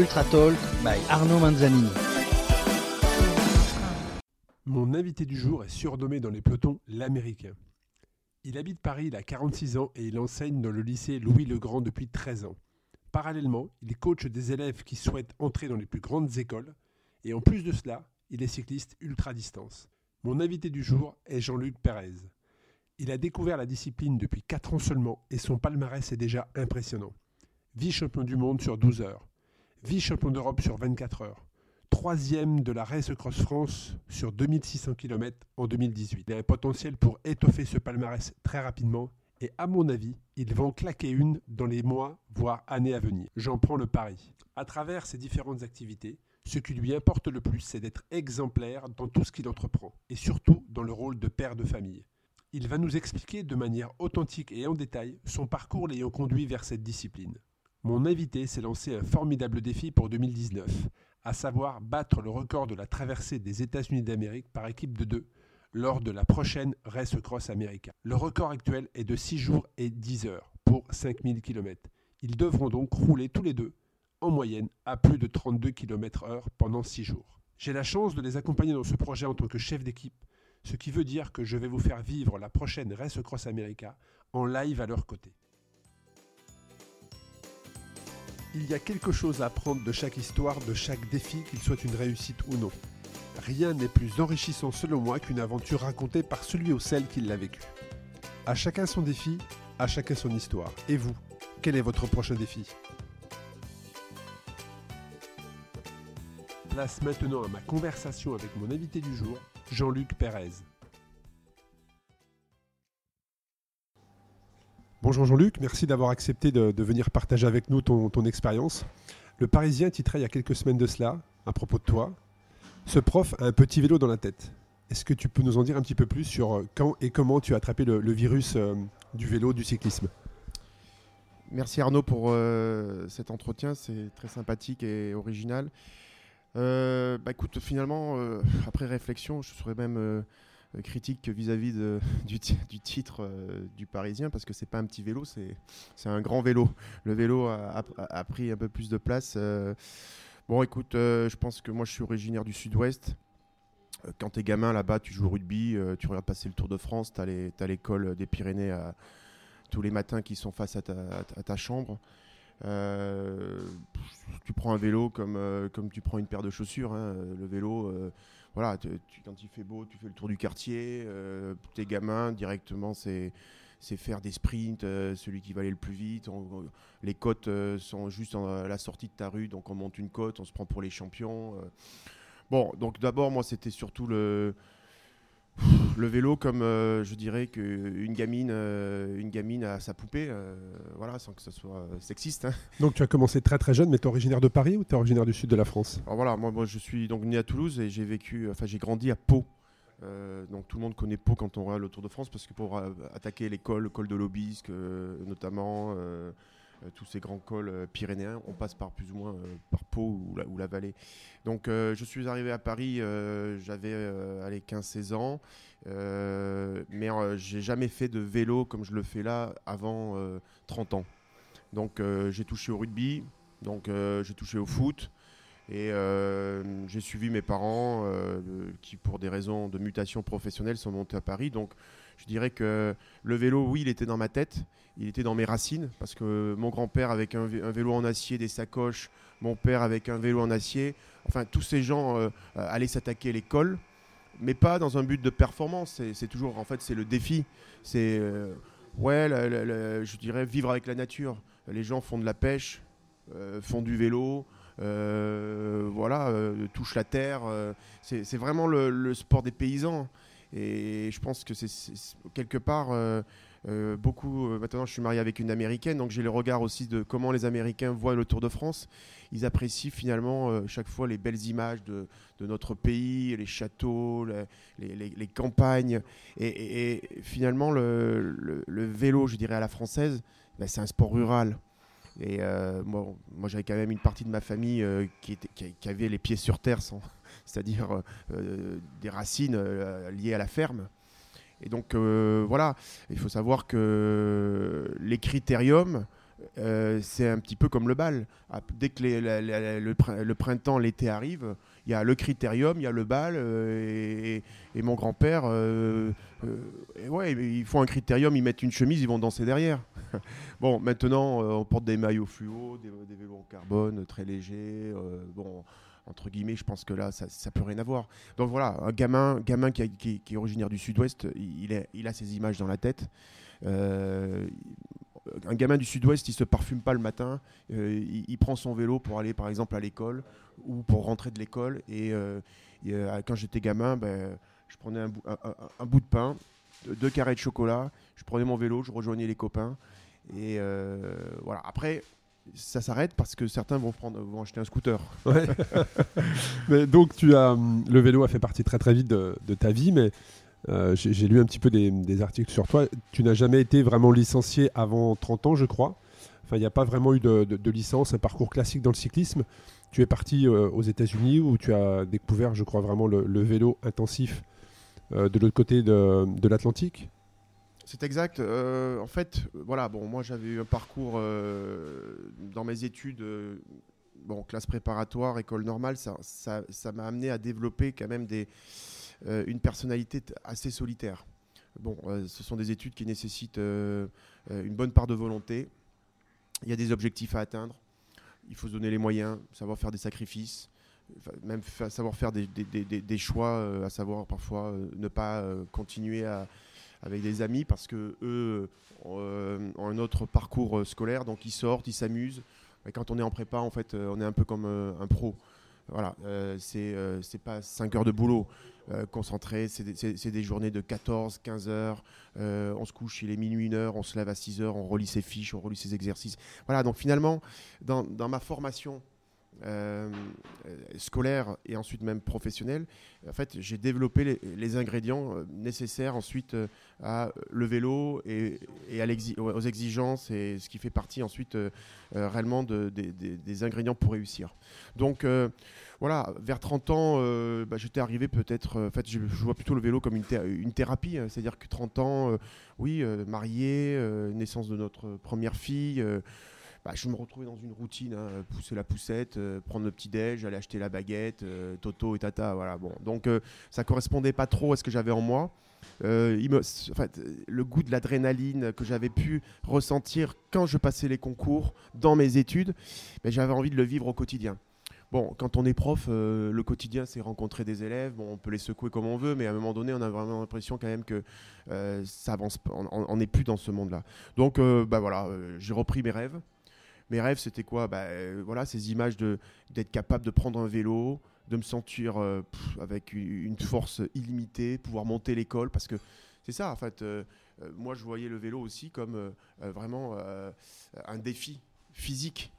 Ultra Talk by Arnaud Manzanini. Mon invité du jour est surnommé dans les pelotons l'Américain. Il habite Paris, il a 46 ans et il enseigne dans le lycée Louis-le-Grand depuis 13 ans. Parallèlement, il coach des élèves qui souhaitent entrer dans les plus grandes écoles et en plus de cela, il est cycliste ultra-distance. Mon invité du jour est Jean-Luc Pérez. Il a découvert la discipline depuis 4 ans seulement et son palmarès est déjà impressionnant. Vice-champion du monde sur 12 heures, vice-champion d'Europe sur 24 heures, troisième de la Race Cross France sur 2600 km en 2018. Il a un potentiel pour étoffer ce palmarès très rapidement et à mon avis, il va claquer une dans les mois, voire années à venir. J'en prends le pari. À travers ses différentes activités, ce qui lui importe le plus, c'est d'être exemplaire dans tout ce qu'il entreprend, et surtout dans le rôle de père de famille. Il va nous expliquer de manière authentique et en détail son parcours l'ayant conduit vers cette discipline. Mon invité s'est lancé un formidable défi pour 2019, à savoir battre le record de la traversée des États-Unis d'Amérique par équipe de deux lors de la prochaine Race Cross America. Le record actuel est de 6 jours et 10 heures pour 5000 km. Ils devront donc rouler tous les deux, en moyenne, à plus de 32 km/h pendant 6 jours. J'ai la chance de les accompagner dans ce projet en tant que chef d'équipe, ce qui veut dire que je vais vous faire vivre la prochaine Race Cross America en live à leur côté. Il y a quelque chose à apprendre de chaque histoire, de chaque défi, qu'il soit une réussite ou non. Rien n'est plus enrichissant selon moi qu'une aventure racontée par celui ou celle qui l'a vécue. À chacun son défi, à chacun son histoire. Et vous, quel est votre prochain défi? Place maintenant à ma conversation avec mon invité du jour, Jean-Luc Pérez. Bonjour Jean-Luc, merci d'avoir accepté de, venir partager avec nous ton, expérience. Le Parisien titrait il y a quelques semaines de cela, à propos de toi, Ce prof a un petit vélo dans la tête. Est-ce que tu peux nous en dire un petit peu plus sur quand et comment tu as attrapé le, virus euh, du vélo, du cyclisme? Merci Arnaud pour euh, cet entretien, c'est très sympathique et original. Euh, bah écoute, finalement, euh, après réflexion, je serais même critique vis-à-vis -vis du, titre euh, du Parisien parce que c'est pas un petit vélo, c'est un grand vélo. Le vélo a, pris un peu plus de place. Euh. bon, écoute, euh, je pense que moi je suis originaire du Sud-Ouest. Quand t'es gamin là-bas, tu joues au rugby, tu regardes passer le Tour de France, t'as l'école des Pyrénées tous les matins qui sont face à ta, chambre. Tu prends un vélo comme, comme tu prends une paire de chaussures. Hein. Le vélo, voilà, quand il fait beau, tu fais le tour du quartier. Euh, tes gamins, directement, c'est faire des sprints, euh, celui qui va aller le plus vite. Les côtes euh, sont juste à la sortie de ta rue, donc on monte une côte, on se prend pour les champions. Bon, donc d'abord, moi, c'était surtout le, le vélo comme euh, je dirais qu'une gamine, euh, une gamine a sa poupée, euh, voilà, sans que ce soit sexiste. Hein. Donc tu as commencé très très jeune, mais tu es originaire de Paris ou tu es originaire du sud de la France? Alors voilà, moi, moi, je suis donc né à Toulouse et j'ai vécu, enfin j'ai grandi à Pau. donc tout le monde connaît Pau quand on regarde le Tour de France parce que pour attaquer les cols, le col de l'Aubisque notamment, tous ces grands cols euh, pyrénéens, on passe par plus ou moins euh, par Pau ou la, vallée. Donc je suis arrivé à Paris, j'avais 15-16 ans, mais j'ai jamais fait de vélo comme je le fais là avant 30 ans. Donc j'ai touché au rugby, donc j'ai touché au foot. Et euh, j'ai suivi mes parents euh, qui, pour des raisons de mutation professionnelle, sont montés à Paris. Donc je dirais que le vélo, oui, il était dans ma tête, il était dans mes racines, parce que mon grand-père avec un, vélo en acier, des sacoches, mon père avec un vélo en acier, enfin tous ces gens euh, allaient s'attaquer à l'école, mais pas dans un but de performance, c'est toujours, en fait, c'est le défi, c'est, euh, ouais, je dirais vivre avec la nature. Les gens font de la pêche, euh, font du vélo, euh, voilà, euh, touche la terre. Euh, c'est vraiment le, sport des paysans. Et je pense que c'est quelque part euh, beaucoup. maintenant, je suis marié avec une américaine, donc j'ai le regard aussi de comment les Américains voient le Tour de France. Ils apprécient finalement chaque fois les belles images de, notre pays, les châteaux, les, campagnes. Et, finalement, le, vélo, je dirais à la française, ben, c'est un sport rural. Et euh, moi, j'avais quand même une partie de ma famille euh, qui, avait les pieds sur terre, c'est-à-dire euh, des racines euh, liées à la ferme. Et donc euh, voilà, il faut savoir que les critériums, euh, c'est un petit peu comme le bal. Ah, dès que le, prin- le printemps, l'été arrive, il y a le critérium, il y a le bal, euh, et, mon grand-père, ouais, ils font un critérium, ils mettent une chemise, ils vont danser derrière. bon, maintenant, on porte des maillots fluo, des, des vélos en carbone très légers. bon, entre guillemets, je pense que là, ça, ça peut rien avoir. Donc voilà, un gamin, gamin qui, a- est originaire du Sud-Ouest, il, est- il a ces images dans la tête. Euh, un gamin du Sud-Ouest, il se parfume pas le matin, euh, il, prend son vélo pour aller par exemple à l'école ou pour rentrer de l'école. Et, euh, quand j'étais gamin, ben, je prenais un, bout- de pain, deux- carrés de chocolat, je prenais mon vélo, je rejoignais les copains. Et voilà. Après, ça s'arrête parce que certains vont, prendre, vont acheter un scooter. Ouais. mais donc, tu as, hum, le vélo a fait partie très très vite de, de ta vie, mais euh, j'ai lu un petit peu des, des articles sur toi. Tu n'as jamais été vraiment licencié avant 30 ans, je crois. Enfin, il n'y a pas vraiment eu de, de- de licence, un parcours classique dans le cyclisme. Tu es parti euh, aux États-Unis où tu as découvert, je crois, vraiment le, le vélo intensif euh, de l'autre côté de, de l'Atlantique. C'est exact. Euh, en fait, voilà, bon, moi j'avais eu un parcours euh, dans mes études, euh, bon, classe préparatoire, école normale, ça ça- ça m'a amené à développer quand même des, euh, une personnalité assez solitaire. Bon, euh, ce sont des études qui nécessitent une bonne part de volonté. Il y a des objectifs à atteindre. Il faut se donner les moyens, savoir faire des sacrifices, même savoir faire des, des- des- choix, à savoir parfois ne pas continuer à, avec des amis parce que eux euh, ont un autre parcours euh, scolaire, donc ils sortent, ils s'amusent. Quand on est en prépa, en fait, euh, on est un peu comme un pro. Voilà, c'est pas 5 heures de boulot concentré, c'est des, journées de 14, 15 heures. on se couche, il est minuit, 1 heure, on se lève à 6 heures, on relit ses fiches, on relit ses exercices. Voilà, donc finalement, dans ma formation euh, scolaire et ensuite même professionnelle, en fait, j'ai développé les, ingrédients euh, nécessaires ensuite euh, à le vélo et, aux exigences et ce qui fait partie ensuite réellement de- des- ingrédients pour réussir. Donc voilà, vers 30 ans, bah, j'étais arrivé peut-être. en fait, je, vois plutôt le vélo comme une, thé- une thérapie. hein. C'est-à-dire que 30 ans, oui, marié, naissance de notre première fille. Bah, je me retrouvais dans une routine, hein, pousser la poussette, euh, prendre le petit déj, aller acheter la baguette, euh, Toto et Tata, voilà. Bon, donc euh, ça correspondait pas trop à ce que j'avais en moi. Euh, le goût de l'adrénaline que j'avais pu ressentir quand je passais les concours dans mes études, ben, j'avais envie de le vivre au quotidien. Bon, quand on est prof, le quotidien, c'est rencontrer des élèves. Bon, on peut les secouer comme on veut, mais à un moment donné, on a vraiment l'impression quand même que euh, ça avance. On n'est plus dans ce monde-là. Donc, bah voilà, j'ai repris mes rêves. Mes rêves, c'était quoi? Bah, euh, Voilà, ces images d'être capable de prendre un vélo, de me sentir euh, avec une force illimitée, pouvoir monter l'école, parce que c'est ça, en fait. euh, moi, je voyais le vélo aussi comme vraiment un défi physique,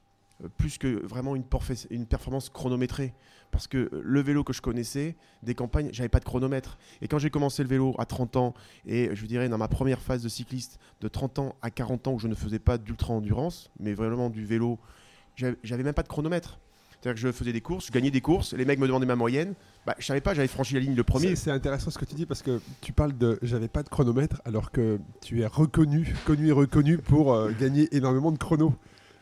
plus que vraiment une performance chronométrée. Parce que le vélo que je connaissais, des campagnes, j'avais pas de chronomètre. Et quand j'ai commencé le vélo à 30 ans, et je dirais dans ma première phase de cycliste, de 30 ans à 40 ans, où je ne faisais pas d'ultra-endurance, mais vraiment du vélo, j'avais même pas de chronomètre. C'est-à-dire que je faisais des courses, je gagnais des courses, les mecs me demandaient ma moyenne. Bah, je savais pas, j'avais franchi la ligne le premier. C'est intéressant ce que tu dis parce que tu parles de j'avais pas de chronomètre alors que tu es reconnu, connu et reconnu pour euh, gagner énormément de chronos,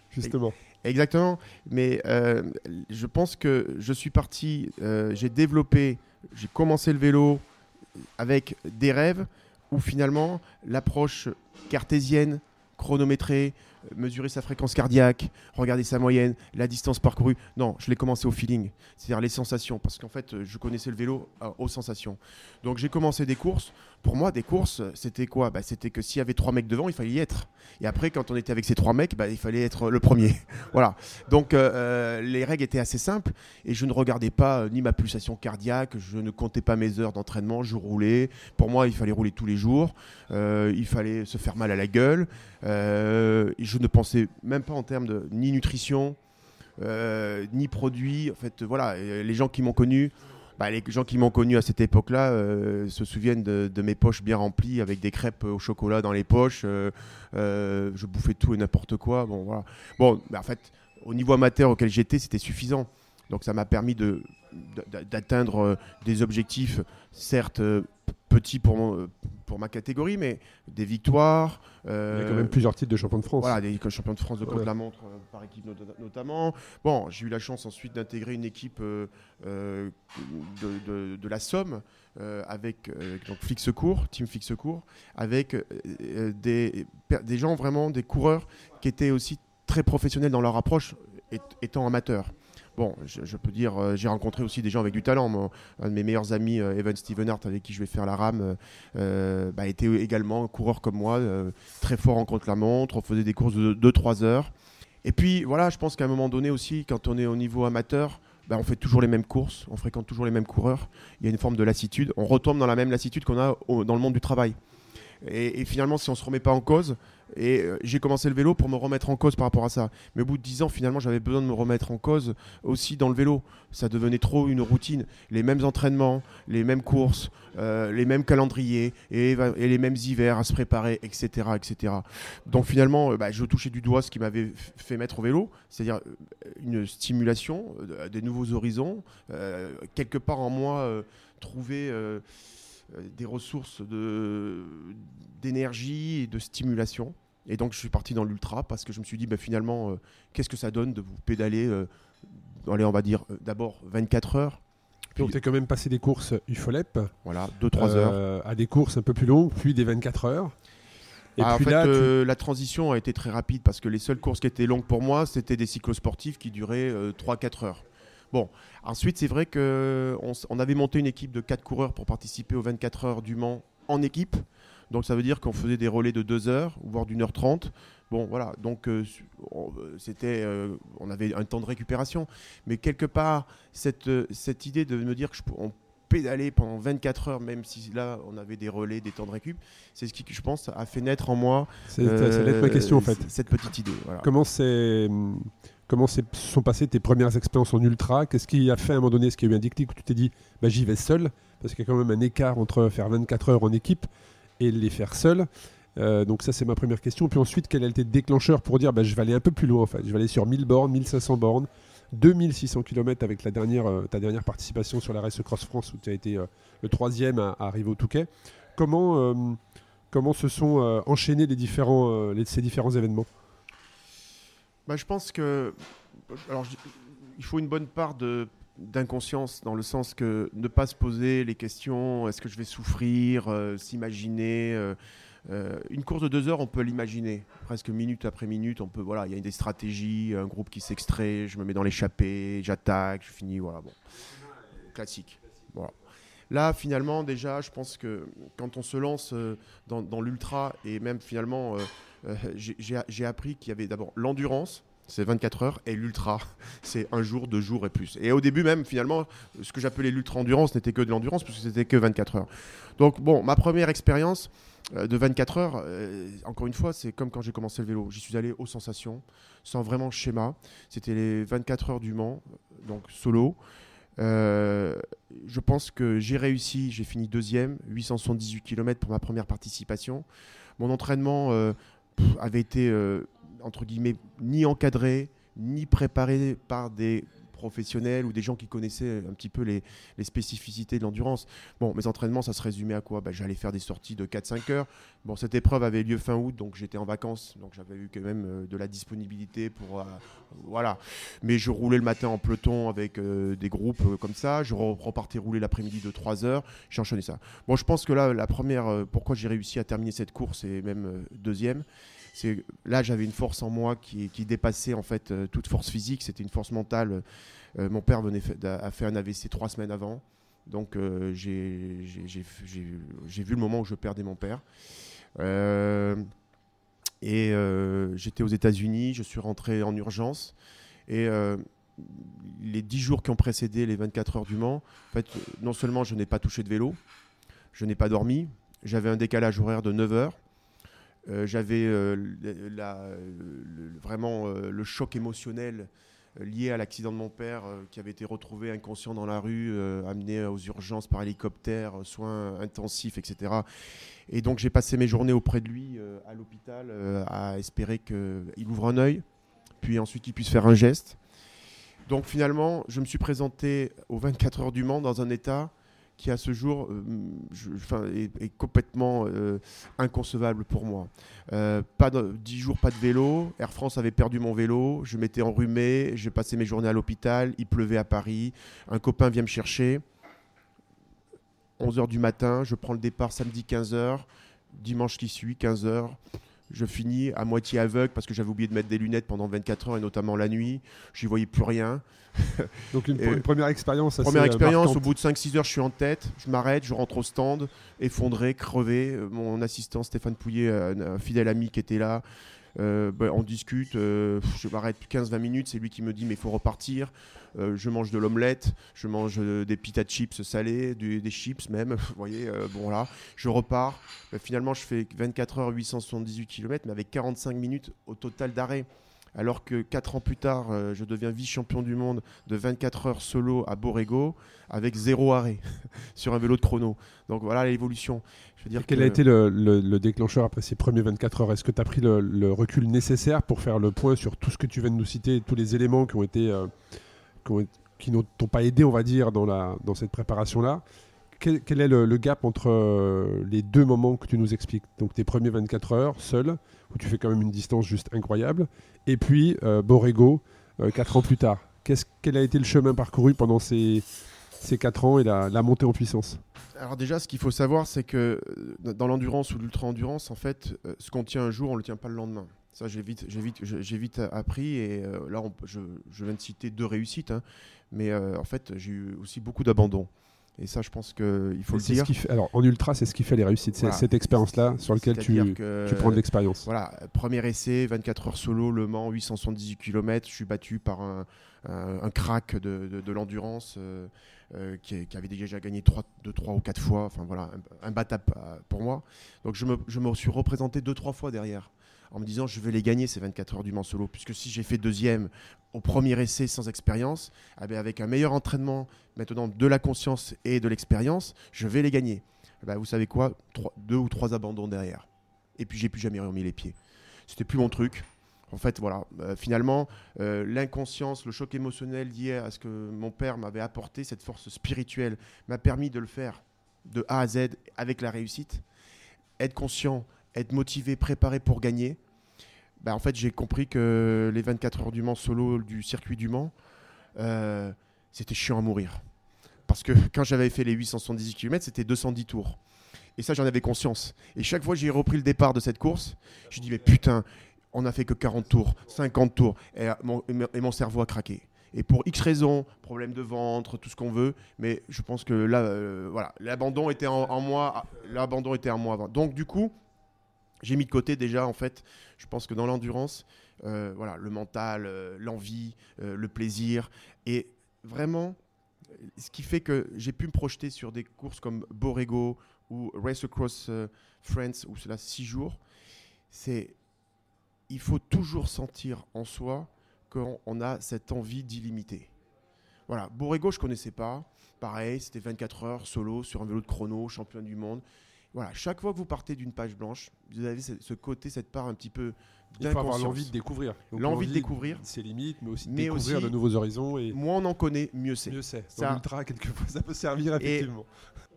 justement. Exactement. Mais euh, je pense que je suis parti, euh, j'ai développé, j'ai commencé le vélo avec des rêves où finalement l'approche cartésienne, chronométrée, mesurer sa fréquence cardiaque, regarder sa moyenne, la distance parcourue. Non, je l'ai commencé au feeling, c'est-à-dire les sensations, parce qu'en fait, je connaissais le vélo euh, aux sensations. Donc j'ai commencé des courses. Pour moi, des courses, c'était quoi? Bah, C'était que s'il y avait trois mecs devant, il fallait y être. Et après, quand on était avec ces trois mecs, bah, il fallait être le premier. voilà. Donc euh, euh, les règles étaient assez simples et je ne regardais pas euh, ni ma pulsation cardiaque, je ne comptais pas mes heures d'entraînement, je roulais. Pour moi, il fallait rouler tous les jours, il fallait se faire mal à la gueule. Je ne pensais même pas en termes de ni nutrition, ni produits. En fait, voilà, les gens qui m'ont connu, bah, les gens qui m'ont connu à cette époque-là euh, se souviennent de, mes poches bien remplies avec des crêpes au chocolat dans les poches. euh, euh, je bouffais tout et n'importe quoi. Bon, voilà. En fait, au niveau amateur auquel j'étais, c'était suffisant. Donc ça m'a permis d'atteindre des objectifs, certes petit pour, mon- pour ma catégorie, mais des victoires. Il y a euh, quand même plusieurs titres de champion de France. Voilà, des champions de France de Ouais. contre-la-montre euh, par équipe not- notamment. Bon, j'ai eu la chance ensuite d'intégrer une équipe euh, de, de- de la Somme avec donc Flic Secours, Team Flic Secours, avec des, des gens vraiment, des coureurs qui étaient aussi très professionnels dans leur approche, et- étant amateurs. Bon, je, peux dire, euh, j'ai rencontré aussi des gens avec du talent. Un de mes meilleurs amis, euh, Evan Stevenhart, avec qui je vais faire la rame, euh, bah, était également coureur comme moi, très fort en contre-la-montre. On faisait des courses de 2-3 heures. Et puis, voilà, je pense qu'à un moment donné aussi, quand on est au niveau amateur, bah, on fait toujours les mêmes courses, on fréquente toujours les mêmes coureurs. Il y a une forme de lassitude. On retombe dans la même lassitude qu'on a dans le monde du travail. Et, finalement, si on ne se remet pas en cause, et euh, j'ai commencé le vélo pour me remettre en cause par rapport à ça. Mais au bout de 10 ans, finalement, j'avais besoin de me remettre en cause aussi dans le vélo. Ça devenait trop une routine. Les mêmes entraînements, les mêmes courses, euh, les mêmes calendriers et, les mêmes hivers à se préparer, etc. etc. Donc finalement, euh, bah, je touchais du doigt ce qui m'avait fait mettre au vélo, c'est-à-dire une stimulation, des nouveaux horizons, quelque part en moi, trouver des ressources de- d'énergie et de stimulation. Et donc je suis parti dans l'ultra parce que je me suis dit, bah, finalement, euh, qu'est-ce que ça donne de vous pédaler, euh, allez, on va dire, euh, d'abord 24 heures, Donc tu as quand même passé des courses UFOLEP voilà, 2-3 heures. euh, à des courses un peu plus longues, puis des 24 heures. Et Ah, puis en fait, là, tu- euh, la transition a été très rapide parce que les seules courses qui étaient longues pour moi, c'était des cyclosportifs qui duraient 3-4 heures. Bon, ensuite, c'est vrai qu'on on avait monté une équipe de 4 coureurs pour participer aux 24 heures du Mans en équipe. Donc ça veut dire qu'on faisait des relais de 2 heures, voire d'une heure 30. Bon, voilà, donc euh, euh, c'était, euh, on avait un temps de récupération. Mais quelque part, cette, cette idée de me dire que je, on pédalait pendant 24 heures, même si là, on avait des relais, des temps de récup, c'est ce qui, je pense, a fait naître en moi c'est ça allait être ma question en fait. cette petite idée. Voilà. Comment c'est comment sont passées tes premières expériences en ultra? Qu'est-ce qui a fait à un moment donné, est-ce qu'il y a eu un déclic où tu t'es dit bah, j'y vais seul? Parce qu'il y a quand même un écart entre faire 24 heures en équipe et les faire seul. Euh, donc ça c'est ma première question. Puis ensuite, quel a été le déclencheur pour dire bah, je vais aller un peu plus loin. Je vais aller sur 1000 bornes, 1500 bornes, 2600 km avec euh, ta dernière participation sur la Race Cross France où tu as été euh, le troisième à, arriver au Touquet. Comment, comment se sont enchaînés ces différents événements? Bah, je pense que alors, il faut une bonne part de d'inconscience dans le sens que ne pas se poser les questions est-ce que je vais souffrir euh, s'imaginer euh, euh, une course de deux heures on peut l'imaginer. Presque minute après minute on peut voilà il y a des stratégies un groupe qui s'extrait je me mets dans l'échappée j'attaque je finis voilà bon. Classique voilà. Là, finalement, déjà, je pense que quand on se lance dans, l'ultra, et même finalement, j'ai- j'ai appris qu'il y avait d'abord l'endurance, c'est 24 heures, et l'ultra, c'est un jour, deux jours et plus. Et au début même, finalement, ce que j'appelais l'ultra-endurance n'était que de l'endurance, puisque c'était que 24 heures. Donc, bon, ma première expérience euh, de 24 heures, euh, encore une fois, c'est comme quand j'ai commencé le vélo. J'y suis allé aux sensations, sans vraiment schéma. C'était les 24 heures du Mans, donc solo. Euh, je pense que j'ai réussi, j'ai fini deuxième, 878 km pour ma première participation. Mon entraînement euh, avait été, euh, entre guillemets, ni encadré, ni préparé par des professionnels ou des gens qui connaissaient un petit peu les, spécificités de l'endurance. Bon, mes entraînements, ça se résumait à quoi? Bah, J'allais faire des sorties de 4-5 heures. Bon, cette épreuve avait lieu fin août, donc j'étais en vacances, donc j'avais eu quand même euh, de la disponibilité pour... euh, voilà. Mais je roulais le matin en peloton avec euh, des groupes comme ça. Je re- repartais rouler l'après-midi de 3 heures. J'ai enchaîné ça. Bon, je pense que là, la première, pourquoi j'ai réussi à terminer cette course et même deuxième, là j'avais une force en moi qui, dépassait en fait euh, toute force physique. C'était une force mentale. Euh, mon père venait a fait un AVC trois semaines avant. Donc euh, j'ai vu le moment où je perdais mon père. Et j'étais aux États-Unis, je suis rentré en urgence. Et les 10 jours qui ont précédé les 24 heures du Mans, non seulement je n'ai pas touché de vélo, je n'ai pas dormi, j'avais un décalage horaire de 9 heures. Euh, j'avais euh, vraiment euh, le choc émotionnel lié à l'accident de mon père qui avait été retrouvé inconscient dans la rue, amené aux urgences par hélicoptère, soins intensifs, etc. Et donc j'ai passé mes journées auprès de lui à l'hôpital à espérer qu'il ouvre un œil, puis ensuite qu'il puisse faire un geste. Donc finalement, je me suis présenté aux 24 heures du Mans dans un état qui à ce jour euh, est complètement euh, inconcevable pour moi. Euh, pas de, 10 jours pas de vélo, Air France avait perdu mon vélo, je m'étais enrhumé, j'ai passé mes journées à l'hôpital, il pleuvait à Paris, un copain vient me chercher, 11h du matin, je prends le départ samedi 15h, dimanche qui suit 15h, je finis à moitié aveugle parce que j'avais oublié de mettre des lunettes pendant 24 heures et notamment la nuit, j'y voyais plus rien. Donc une, première expérience. Première expérience, marquante. au bout de 5-6 heures, je suis en tête, je m'arrête, je rentre au stand, effondré, crevé. Euh, Mon assistant Stéphane Pouillet, euh, un fidèle ami qui était là, euh, ben, on discute, euh, je m'arrête 15-20 minutes, c'est lui qui me dit mais il faut repartir. Euh, je mange de l'omelette, je mange des pita chips salés, du- des chips même, vous voyez, bon là, je repars. Ben, finalement, je fais 24 heures, 878 km, mais avec 45 minutes au total d'arrêt. Alors que 4 ans plus tard, euh, je deviens vice-champion du monde de 24 heures solo à Borrego avec zéro arrêt sur un vélo de chrono. Donc voilà l'évolution. Je veux dire Quel que- a été le, le- le déclencheur après ces premiers 24 heures? Est-ce que tu as pris le, le recul nécessaire pour faire le point sur tout ce que tu viens de nous citer, tous les éléments qui ont été, euh, qui, n'ont t'ont pas aidé, on va dire, dans, la, dans cette préparation-là? Quel, quel est le, le gap entre euh, les deux moments que tu nous expliques? Donc tes premiers 24 heures, seul, où tu fais quand même une distance juste incroyable, et puis euh, Borrego, 4 ans plus tard. Qu'est-ce, quel a été le chemin parcouru pendant ces, ces 4 ans et la, montée en puissance? Alors déjà, ce qu'il faut savoir, c'est que euh, dans l'endurance ou l'ultra-endurance, en fait, euh, ce qu'on tient un jour, on ne le tient pas le lendemain. Ça, j'ai vite, vite, vite appris. Et euh, là, je, viens de citer deux réussites. hein, mais euh, en fait, j'ai eu aussi beaucoup d'abandon. Et ça, je pense qu'il faut Et le dire. ce fait- alors, en ultra, c'est ce qui fait les réussites. C'est Voilà. cette expérience-là sur laquelle tu, que- tu prends de l'expérience. Voilà, premier essai, 24 heures solo, Le Mans, 878 km. Je suis battu par un, un- un crack de, de- de l'endurance euh, euh, qui, qui avait déjà gagné 3, 2, 3 ou 4 fois. Enfin voilà, un, un battable euh, pour moi. Donc je me, je me suis représenté 2-3 fois derrière en me disant je vais les gagner ces 24 heures du Mans solo. Puisque si j'ai fait deuxième au premier essai sans expérience, eh bien, avec un meilleur entraînement, maintenant de la conscience et de l'expérience, je vais les gagner. Eh ben, vous savez quoi? Deux ou trois abandons derrière. Et puis j'ai plus jamais remis les pieds. C'était plus mon truc. En fait, voilà. Euh, finalement, euh, l'inconscience, le choc émotionnel lié à ce que mon père m'avait apporté, cette force spirituelle, m'a permis de le faire de A à Z avec la réussite. Être conscient, être motivé, préparé pour gagner. Bah, en fait, j'ai compris que les 24 heures du Mans solo du circuit du Mans, euh, c'était chiant à mourir. Parce que quand j'avais fait les 878 km, c'était 210 tours. Et ça, j'en avais conscience. Et chaque fois que j'ai repris le départ de cette course, je dis mais putain, on n'a fait que 40 tours, 50 tours, et euh, mon, et mon- cerveau a craqué. Et pour X raisons, problème de ventre, tout ce qu'on veut, mais je pense que là, euh, voilà, l'abandon était en, en moi, l'abandon était en moi avant. Donc du coup, j'ai mis de côté déjà, en fait, je pense que dans l'endurance, euh, voilà, le mental, euh, l'envie, euh, le plaisir, et vraiment, ce qui fait que j'ai pu me projeter sur des courses comme Borrego ou Race Across France, où cela six jours, c'est il faut toujours sentir en soi qu'on on a cette envie d'illimité. Voilà, Borrego, je connaissais pas. Pareil, c'était 24 heures solo sur un vélo de chrono, champion du monde. Voilà, chaque fois que vous partez d'une page blanche, vous avez ce, ce côté, cette part un petit peu Il faut avoir d'inconscience. l'envie de découvrir. L'envie de découvrir. Ses limites, mais aussi de Mais découvrir aussi- de nouveaux horizons. Et Moins on en connaît, mieux c'est. mieux c'est. Ça- Dans l'ultra, quelquefois, ça peut servir effectivement.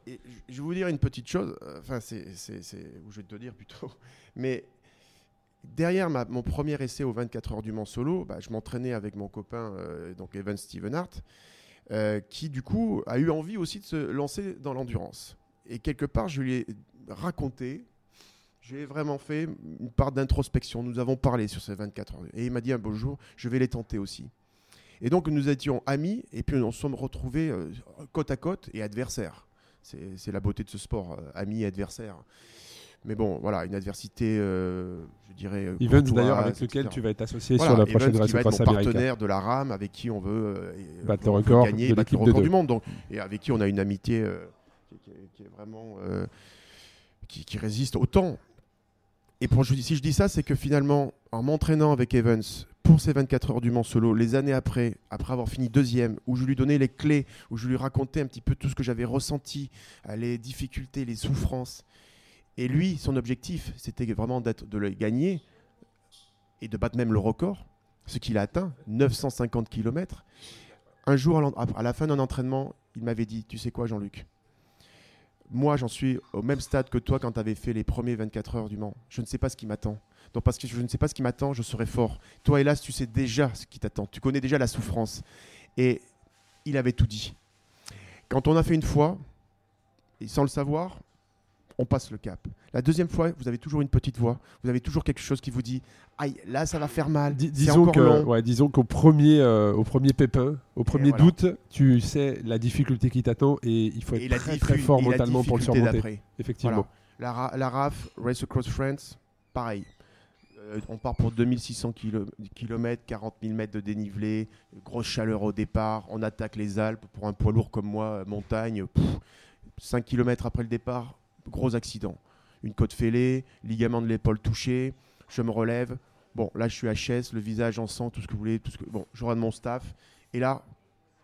Et je- je vais vous dire une petite chose, euh, enfin, c'est, c'est, c'est- ou je vais te dire plutôt, mais derrière ma- mon premier essai aux 24 heures du Mans solo, bah, je m'entraînais avec mon copain, euh, donc Evan Stevenhart, euh, qui du coup a eu envie aussi de se lancer dans l'endurance. Et quelque part, je lui ai raconté, j'ai vraiment fait une part d'introspection. Nous avons parlé sur ces 24 heures. Et il m'a dit un beau jour, je vais les tenter aussi. Et donc nous étions amis, et puis nous nous sommes retrouvés euh, côte à côte et adversaires. C'est la beauté de ce sport, euh, amis et adversaires. Mais bon, voilà, une adversité, euh, je dirais. Evans d'ailleurs avec etc. lequel tu vas être associé Voilà, sur la Evans prochaine qui Race va être mon partenaire de la RAM avec qui on veut euh, Battre le veut record gagner, battre le record du monde. Donc, et avec qui on a une amitié euh, qui, est, vraiment euh, qui, résiste au temps. Et pour, si je dis ça, c'est que finalement, en m'entraînant avec Evans pour ces 24 heures du Mans solo, les années après, après avoir fini deuxième, où je lui donnais les clés, où je lui racontais un petit peu tout ce que j'avais ressenti, euh, les difficultés, les souffrances. Et lui, son objectif, c'était vraiment d'être, de le gagner et de battre même le record, ce qu'il a atteint, 950 km. Un jour, à la fin d'un entraînement, il m'avait dit, tu sais quoi Jean-Luc? Moi, j'en suis au même stade que toi quand tu avais fait les premiers 24 heures du Mans. Je ne sais pas ce qui m'attend. Donc, parce que je ne sais pas ce qui m'attend, je serai fort. Toi, hélas, tu sais déjà ce qui t'attend. Tu connais déjà la souffrance. Et il avait tout dit. Quand on a fait une fois, et sans le savoir, on passe le cap. La deuxième fois, vous avez toujours une petite voix, vous avez toujours quelque chose qui vous dit aïe, là ça va faire mal. disons que, ouais, disons qu'au premier, euh, au premier pépin, au premier doute, tu sais la difficulté qui t'attend et il faut être très, très fort mentalement pour le surmonter. Effectivement. La, la, RAF, Race Across France, pareil. Euh, on part pour 2600 km, 40 000 mètres de dénivelé, grosse chaleur au départ, on attaque les Alpes pour un poids lourd comme moi, montagne, 5 km après le départ, gros accident. Une côte fêlée, ligament de l'épaule touché, je me relève. Bon, là, je suis HS, le visage en sang, tout ce que vous voulez. Tout ce que... Bon, je regarde mon staff. Et là,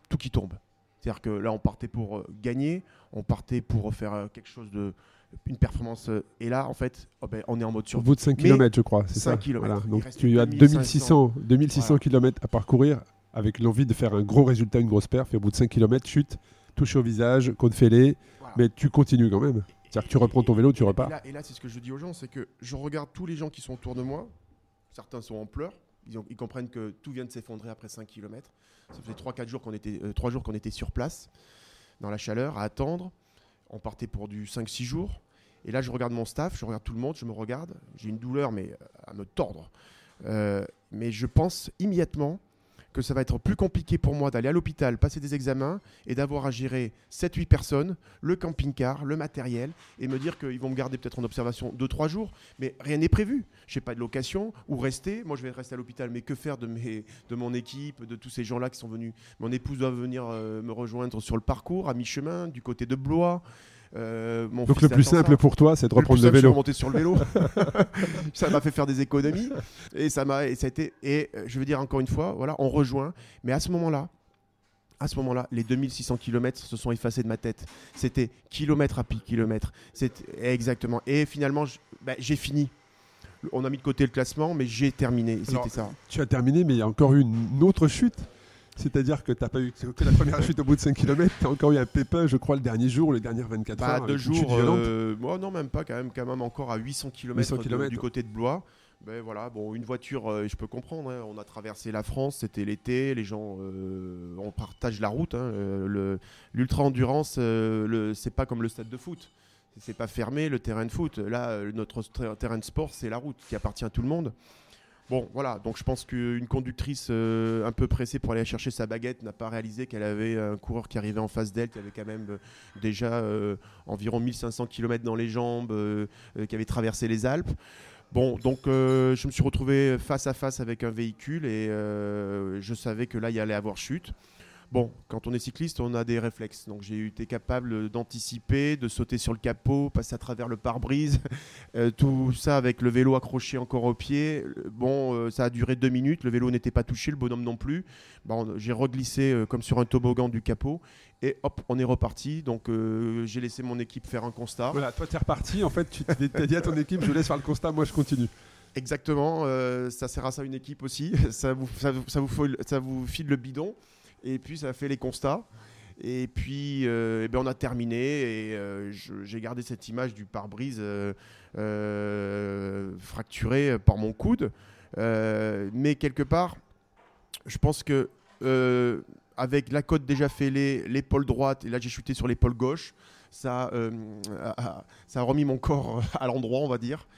tout qui tombe. C'est-à-dire que là, on partait pour euh, gagner, on partait pour faire euh, quelque chose de. une performance. Euh, et là, en fait, oh ben, on est en mode survie. Au bout de 5 km, je crois, c'est ça. Km. Donc, tu as 2600, 2600 km à parcourir avec l'envie de faire un gros résultat, une grosse perf. Et au bout de 5 km, chute, touche au visage, côte fêlée. Mais tu continues quand même. C'est-à-dire que tu reprends ton vélo, tu repars. Et là, c'est ce que je dis aux gens, c'est que je regarde tous les gens qui sont autour de moi. Certains sont en pleurs. Ils, comprennent que tout vient de s'effondrer après 5 km. Ça faisait 3-4 jours qu'on était, euh, jours qu'on était sur place, dans la chaleur, à attendre. On partait pour du 5-6 jours. Et là, je regarde mon staff, je regarde tout le monde, je me regarde. J'ai une douleur, mais à me tordre. Euh, mais je pense immédiatement que ça va être plus compliqué pour moi d'aller à l'hôpital, passer des examens et d'avoir à gérer 7-8 personnes, le camping-car, le matériel, et me dire qu'ils vont me garder peut-être en observation 2-3 jours, mais rien n'est prévu. Je n'ai pas de location, ou rester? Moi, je vais rester à l'hôpital, mais que faire de, mes, de mon équipe, de tous ces gens-là qui sont venus? Mon épouse doit venir euh, me rejoindre sur le parcours, à mi-chemin, du côté de Blois. Euh, Donc le plus simple pour toi, c'est de reprendre le, vélo. monter sur le vélo. ça m'a fait faire des économies et ça m'a et ça a été et euh, je veux dire encore une fois, voilà, on rejoint. Mais à ce moment-là, à ce moment-là, les 2600 km se sont effacés de ma tête. C'était kilomètre à pied kilomètre. C'était exactement. Et finalement, bah, j'ai fini. On a mis de côté le classement, mais j'ai terminé. C'était ça. Tu as terminé, mais il y a encore eu une autre chute. C'est-à-dire que tu n'as pas eu que la première chute au bout de 5 km, tu as encore eu un pépin, je crois, le dernier jour ou les dernières 24 bah, heures. Deux jours, euh, moi non, même pas, quand même, quand même encore à 800 km, du côté de Blois. Ben voilà, bon, une voiture, euh, je peux comprendre. Hein. on a traversé la France, c'était l'été, les gens, euh, on partage la route. Hein, l'ultra endurance, c'est pas comme le stade de foot. C'est pas fermé le terrain de foot. Là, notre terrain de sport, c'est la route qui appartient à tout le monde. Bon, voilà, donc je pense qu'une conductrice euh, un peu pressée pour aller chercher sa baguette n'a pas réalisé qu'elle avait un coureur qui arrivait en face d'elle, qui avait quand même euh, déjà euh, environ 1500 km dans les jambes, qui avait traversé les Alpes. Bon, donc je me suis retrouvé face à face avec un véhicule et je savais que là, il y allait avoir chute. Bon, quand on est cycliste, on a des réflexes. Donc j'ai été capable d'anticiper, de sauter sur le capot, passer à travers le pare-brise, euh, tout ça avec le vélo accroché encore au pied. Bon, euh, ça a duré deux minutes, le vélo n'était pas touché, le bonhomme non plus. Bon, j'ai reglissé euh, comme sur un toboggan du capot et hop, on est reparti. Donc j'ai laissé mon équipe faire un constat. Voilà, toi tu es reparti, en fait tu t'es dit à ton équipe, je laisse faire le constat, moi je continue. Exactement, ça sert à ça une équipe aussi, ça vous, ça, vous, ça vous file le bidon. Et puis ça a fait les constats. Et puis, euh, eh ben on a terminé et euh, j'ai gardé cette image du pare-brise euh, fracturé par mon coude. mais quelque part, je pense que avec la côte déjà fêlée, l'épaule droite, et là j'ai chuté sur l'épaule gauche, ça, ça a remis mon corps à l'endroit, on va dire.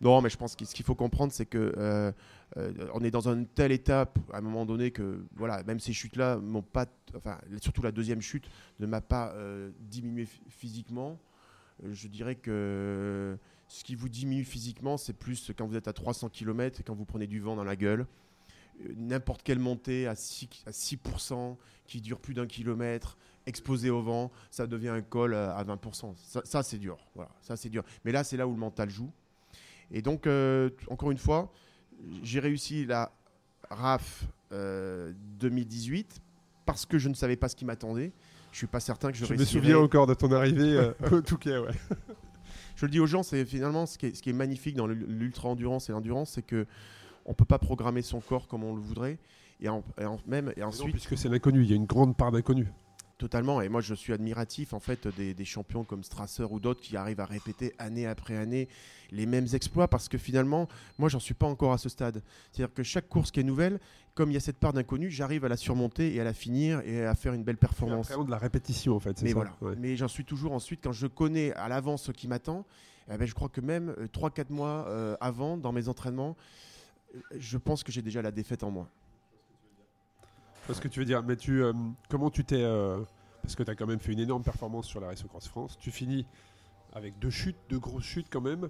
Non, mais je pense que ce qu'il faut comprendre, c'est que euh, on est dans une telle étape à un moment donné que voilà, même ces chutes-là m'ont pas, enfin surtout la deuxième chute ne m'a pas euh, diminué physiquement. Euh, je dirais que ce qui vous diminue physiquement, c'est plus quand vous êtes à 300 km et quand vous prenez du vent dans la gueule. N'importe quelle montée à 6%, à 6% qui dure plus d'un kilomètre, exposé au vent, ça devient un col à 20%. Ça, c'est dur. Voilà, ça c'est dur. Mais là, c'est là où le mental joue. Et donc, encore une fois, j'ai réussi la RAF 2018 euh, parce que je ne savais pas ce qui m'attendait. Je suis pas certain que je. Je me souviens encore de ton arrivée euh, au Touquet, ouais. je le dis aux gens, c'est finalement ce qui, est, ce qui est magnifique dans l'ultra endurance et l'endurance, c'est que on peut pas programmer son corps comme on le voudrait, et, en, même et ensuite. puisque c'est l'inconnu, il y a une grande part d'inconnu. Totalement. Et moi, je suis admiratif en fait des, des champions comme Strasser ou d'autres qui arrivent à répéter année après année les mêmes exploits parce que finalement, moi, j'en suis pas encore à ce stade. C'est-à-dire que chaque course qui est nouvelle, comme il y a cette part d'inconnu, j'arrive à la surmonter et à la finir et à faire une belle performance. C'est de la répétition en fait. Mais ça voilà. Mais j'en suis toujours ensuite quand je connais à l'avance ce qui m'attend. Eh ben, je crois que même 3-4 euh, mois euh, avant, dans mes entraînements, euh, je pense que j'ai déjà la défaite en moi. Ce que tu veux dire, mais tu, comment tu t'es. parce que tu as quand même fait une énorme performance sur la Race Cross France. Tu finis avec deux chutes, deux grosses chutes quand même.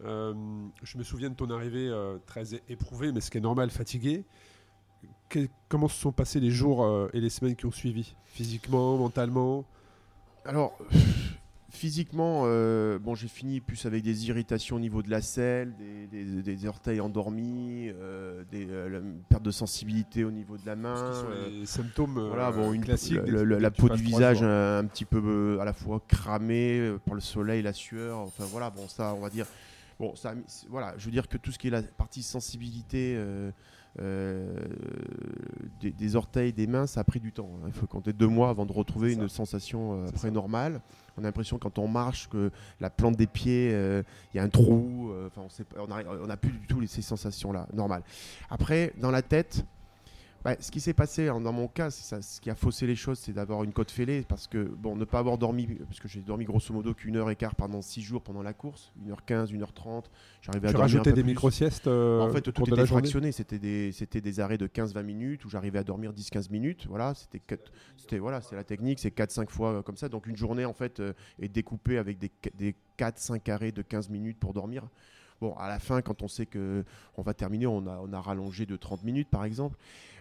je me souviens de ton arrivée très éprouvée, mais ce qui est normal, fatigué. comment se sont passés les jours et les semaines qui ont suivi? Physiquement, mentalement? Alors, Physiquement, euh, bon, j'ai fini plus avec des irritations au niveau de la selle, des, orteils endormis, euh, des euh, perte de sensibilité au niveau de la main. les symptômes voilà, bon, une, classique. la peau du visage un, petit peu à la fois cramée par le soleil, la sueur. Enfin voilà, bon ça, on va dire. Bon, ça, voilà, je veux dire que tout ce qui est la partie sensibilité. Des, orteils, des mains, ça a pris du temps. Hein. Il faut compter deux mois avant de retrouver une sensation après normale. On a l'impression quand on marche que la plante des pieds, euh, il y a un trou. Euh, on n'a plus du tout ces sensations-là, normal. Après, dans la tête, bah, ce qui s'est passé dans mon cas, ça, ce qui a faussé les choses, c'est d'avoir une côte fêlée parce que bon, ne pas avoir dormi, parce que j'ai dormi grosso modo qu'une heure et quart pendant six jours pendant la course, 1h15, 1h30. J'arrivais à dormir. rajoutais des micro-siestes euh, En fait, tout était fractionné. C'était des, c'était des arrêts de 15-20 minutes où j'arrivais à dormir 10-15 minutes. Voilà, c'était, c'était voilà, c'est la technique, c'est 4-5 fois euh, comme ça. Donc une journée en fait euh, est découpée avec des, des 4-5 arrêts de 15 minutes pour dormir. Bon, à la fin, quand on sait que on va terminer, on a, on rallongé de 30 minutes par exemple.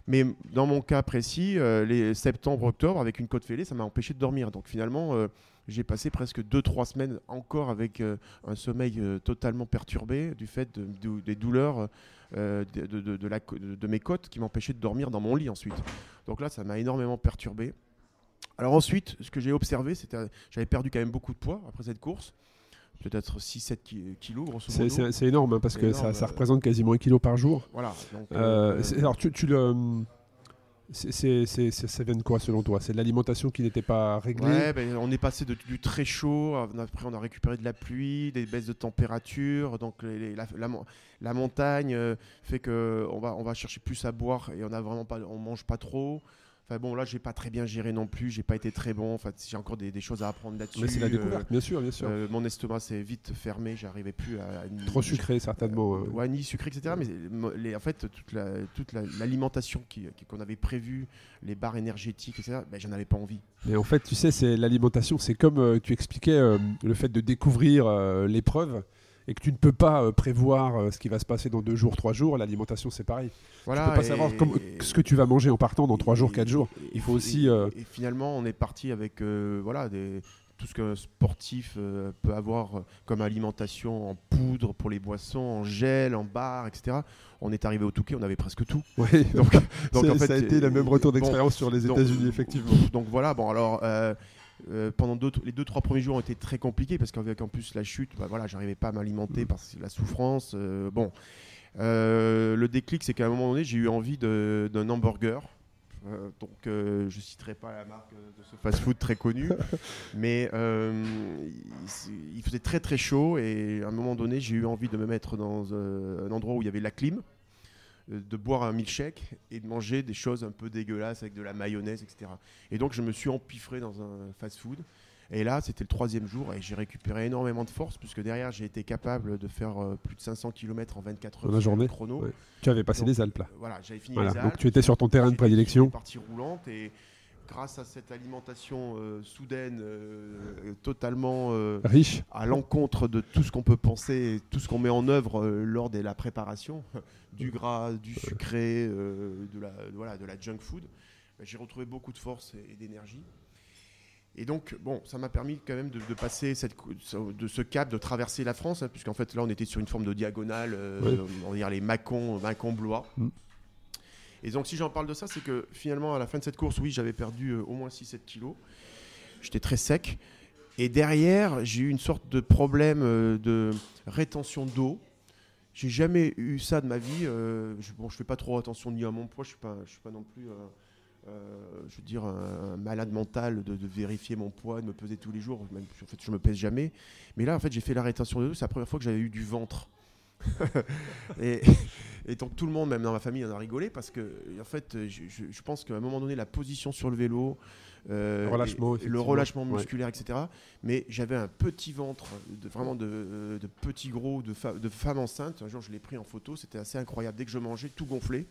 Mais dans mon cas précis, euh, les septembre-octobre, avec une côte fêlée, ça m'a empêché de dormir. Donc finalement, euh, j'ai passé presque 2-3 semaines encore avec euh, un sommeil totalement perturbé du fait des douleurs de, de, mes côtes qui m'empêchaient de dormir dans mon lit ensuite. Donc là, ça m'a énormément perturbé. Alors ensuite, ce que j'ai observé, c'était j'avais perdu quand même beaucoup de poids après cette course peut-être 6-7 kilos grosso modo. C'est énorme hein, parce que ça, ça, représente quasiment un kilo par jour. Voilà. Euh, euh, alors tu, tu le. C'est, ça vient de quoi selon toi? C'est de l'alimentation qui n'était pas réglée? Ouais, ben, On est passé de, du très chaud, après on a récupéré de la pluie, des baisses de température, donc la, la, montagne euh, fait qu'on va, on va chercher plus à boire et on on mange pas trop. Enfin bon, là, j'ai pas très bien géré non plus, j'ai pas été très bon. Enfin, j'ai encore des, choses à apprendre là-dessus. Mais c'est la découverte, bien sûr, bien sûr. Euh, mon estomac s'est vite fermé, j'arrivais plus à. Trop sucré, certainement. Euh, ouais, ni sucré, etc. Mais les, en fait, toute l'alimentation qu'on avait prévue, les barres énergétiques, etc., ben, j'en avais pas envie. Mais en fait, tu sais, c'est l'alimentation, c'est comme euh, tu expliquais le fait de découvrir l'épreuve et que tu ne peux pas euh, prévoir euh, ce qui va se passer dans deux jours, trois jours, l'alimentation c'est pareil. Voilà, tu peux pas savoir ce que tu vas manger en partant dans trois jours, quatre jours. Il faut aussi. Euh, et, finalement, on est parti avec voilà des, tout ce qu'un sportif peut avoir comme alimentation en poudre pour les boissons, en gel, en bar, etc. On est arrivé au Touquet, on avait presque tout. Oui. Donc, donc en fait, ça a été le même retour d'expérience sur les États-Unis, effectivement. Donc voilà, bon alors. Euh, pendant les deux trois premiers jours ont été très compliqués parce qu'avec en plus la chute, bah, voilà, j'arrivais pas à m'alimenter mm. par la souffrance. Euh, bon, euh, le déclic, c'est qu'à un moment donné, j'ai eu envie d'un hamburger. donc, je citerai pas la marque de ce fast-food très connu, mais il, faisait très très chaud et à un moment donné, j'ai eu envie de me mettre dans un endroit où il y avait la clim. Euh, de boire un milkshake et de manger des choses un peu dégueulasses avec de la mayonnaise, etc. Et donc je me suis empiffré dans un fast-food. Et là, c'était le troisième jour et j'ai récupéré énormément de force puisque derrière, j'ai été capable de faire euh, plus de 500 km en 24 heures. la journée chrono. Tu avais passé les Alpes là. Voilà, j'avais fini les Alpes. Donc tu étais sur ton terrain de prédilection. Partie roulante et grâce à cette alimentation euh, soudaine, euh, totalement euh, riche, à l'encontre de tout ce qu'on peut penser, tout ce qu'on met en œuvre lors de la préparation, du gras, du sucré, de, la, voilà, de la junk food, bah, j'ai retrouvé beaucoup de force et, d'énergie. Et donc, bon, ça m'a permis quand même de, passer cette, de ce cap, de traverser la France, hein, puisqu'en fait là, on était sur une forme de diagonale, on va dire les Macons, Macons blois. Mm. Et donc, si j'en parle de ça, c'est que finalement, à la fin de cette course, oui, j'avais perdu euh, au moins 6-7 kilos. J'étais très sec. Et derrière, j'ai eu une sorte de problème euh, de rétention d'eau. J'ai jamais eu ça de ma vie. Euh, je, bon, je fais pas trop attention ni à mon poids. Je suis pas, je suis pas non plus je veux dire, un, malade mental de, vérifier mon poids, de me peser tous les jours. Même, en fait, je me pèse jamais. Mais là, en fait, j'ai fait la rétention de dos. C'est la première fois que j'avais eu du ventre. Et, donc tout le monde, même dans ma famille, en a rigolé parce que, en fait, je, pense qu'à un moment donné, la position sur le vélo, euh, relâchement, le relâchement musculaire, etc. Mais j'avais un petit ventre, de, vraiment de, de petit gros, de, de femme enceinte. Un jour, je l'ai pris en photo. C'était assez incroyable. Dès que je mangeais, tout gonflait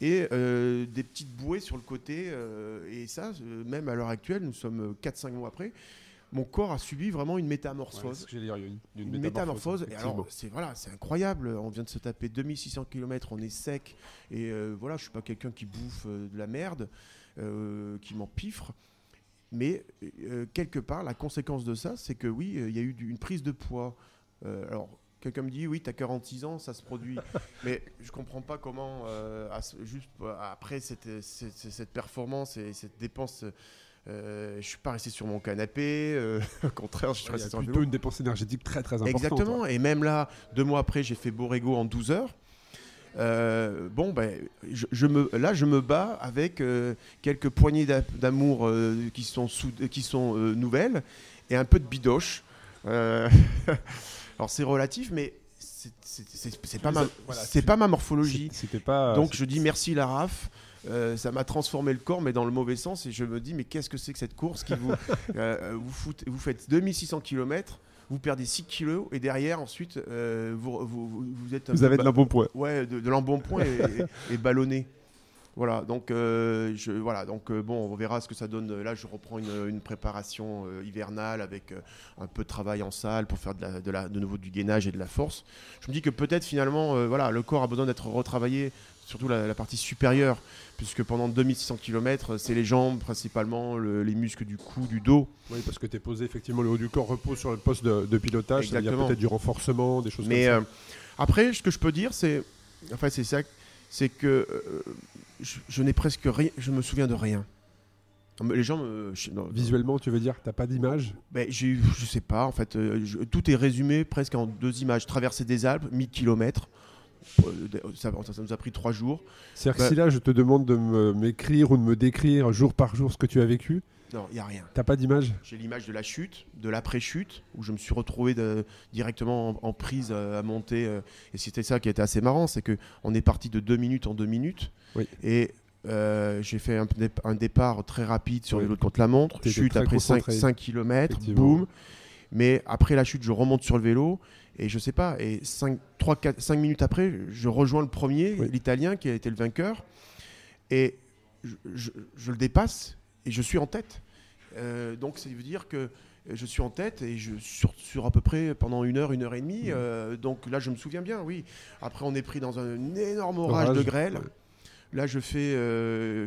et euh, des petites bouées sur le côté. Euh, et ça, même à l'heure actuelle, nous sommes 4-5 mois après, mon corps a subi vraiment une métamorphose. une, métamorphose. et alors, c'est voilà, c'est incroyable. On vient de se taper 2600 km, on est sec. Et voilà, je suis pas quelqu'un qui bouffe de la merde, qui m'empiffre. Mais quelque part, la conséquence de ça, c'est que oui, il y a eu une prise de poids. alors, Quelqu'un me dit oui, tu as 46 ans, ça se produit. Mais je comprends pas comment, euh, juste euh, après cette, cette, performance et cette dépense, euh, je suis pas resté sur mon canapé. Euh, au contraire, je suis resté sur plutôt une dépense énergétique très très importante. Exactement. Et même là, deux mois après, j'ai fait Borrego en 12 heures. bon, ben, je, me, là, je me bats avec quelques poignées d'amour qui sont, qui sont nouvelles et un peu de bidoche. Alors c'est relatif, mais c'est pas, ma, pas ma morphologie. Pas, Donc je dis merci la RAF. Euh, ça m'a transformé le corps, mais dans le mauvais sens. Et je me dis, mais qu'est-ce que c'est que cette course qui vous, euh, vous, vous faites 2600 km, vous perdez 6 kilos, et derrière, ensuite, euh, vous, vous, vous, êtes. Vous avez de l'embonpoint. Ouais, de, de l'embonpoint et, et, ballonné. Voilà, donc, euh, je, voilà, donc euh, bon, on verra ce que ça donne. Là, je reprends une, préparation euh, hivernale avec un peu de travail en salle pour faire de, la, de, nouveau du gainage et de la force. Je me dis que peut-être finalement, voilà, le corps a besoin d'être retravaillé, surtout la, partie supérieure, puisque pendant 2600 km, c'est les jambes principalement, les muscles du cou, du dos. Oui, parce que tu es posé effectivement, le haut du corps repose sur le poste de, pilotage, il y a peut-être du renforcement, des choses Mais, comme ça. après, ce que je peux dire, c'est, enfin, c'est ça, c'est que je, n'ai presque rien, je me souviens de rien. Les gens me, Visuellement, tu veux dire, t'as pas d'image ben, Je sais pas, en fait, euh, tout est résumé presque en deux images. Traverser des Alpes, 1000 km, euh, ça, ça, nous a pris trois jours. C'est-à-dire que ben si là, je te demande de m'écrire ou de me décrire jour par jour ce que tu as vécu, non, il n'y a rien. T'as pas d'image? J'ai l'image de la chute, de l'après-chute, où je me suis retrouvé directement en, prise euh, à, monter. Euh, et c'était ça qui était assez marrant, c'est qu'on est parti de deux minutes en deux minutes. Et euh, j'ai fait un, départ très rapide sur les vélo contre la montre, chute après 5, 5 km, boum. Mais après la chute, je remonte sur le vélo et je sais pas, et 5, 3, 4, 5 minutes après, je rejoins le premier, l'Italien qui a été le vainqueur. Et je, le dépasse et je suis en tête. Euh, donc ça veut dire que je suis en tête et je sur, sur à peu près pendant une heure, une heure et demie. Mmh. Euh, donc là, je me souviens bien, oui. Après, on est pris dans un énorme orage, de grêle. Là, je fais euh,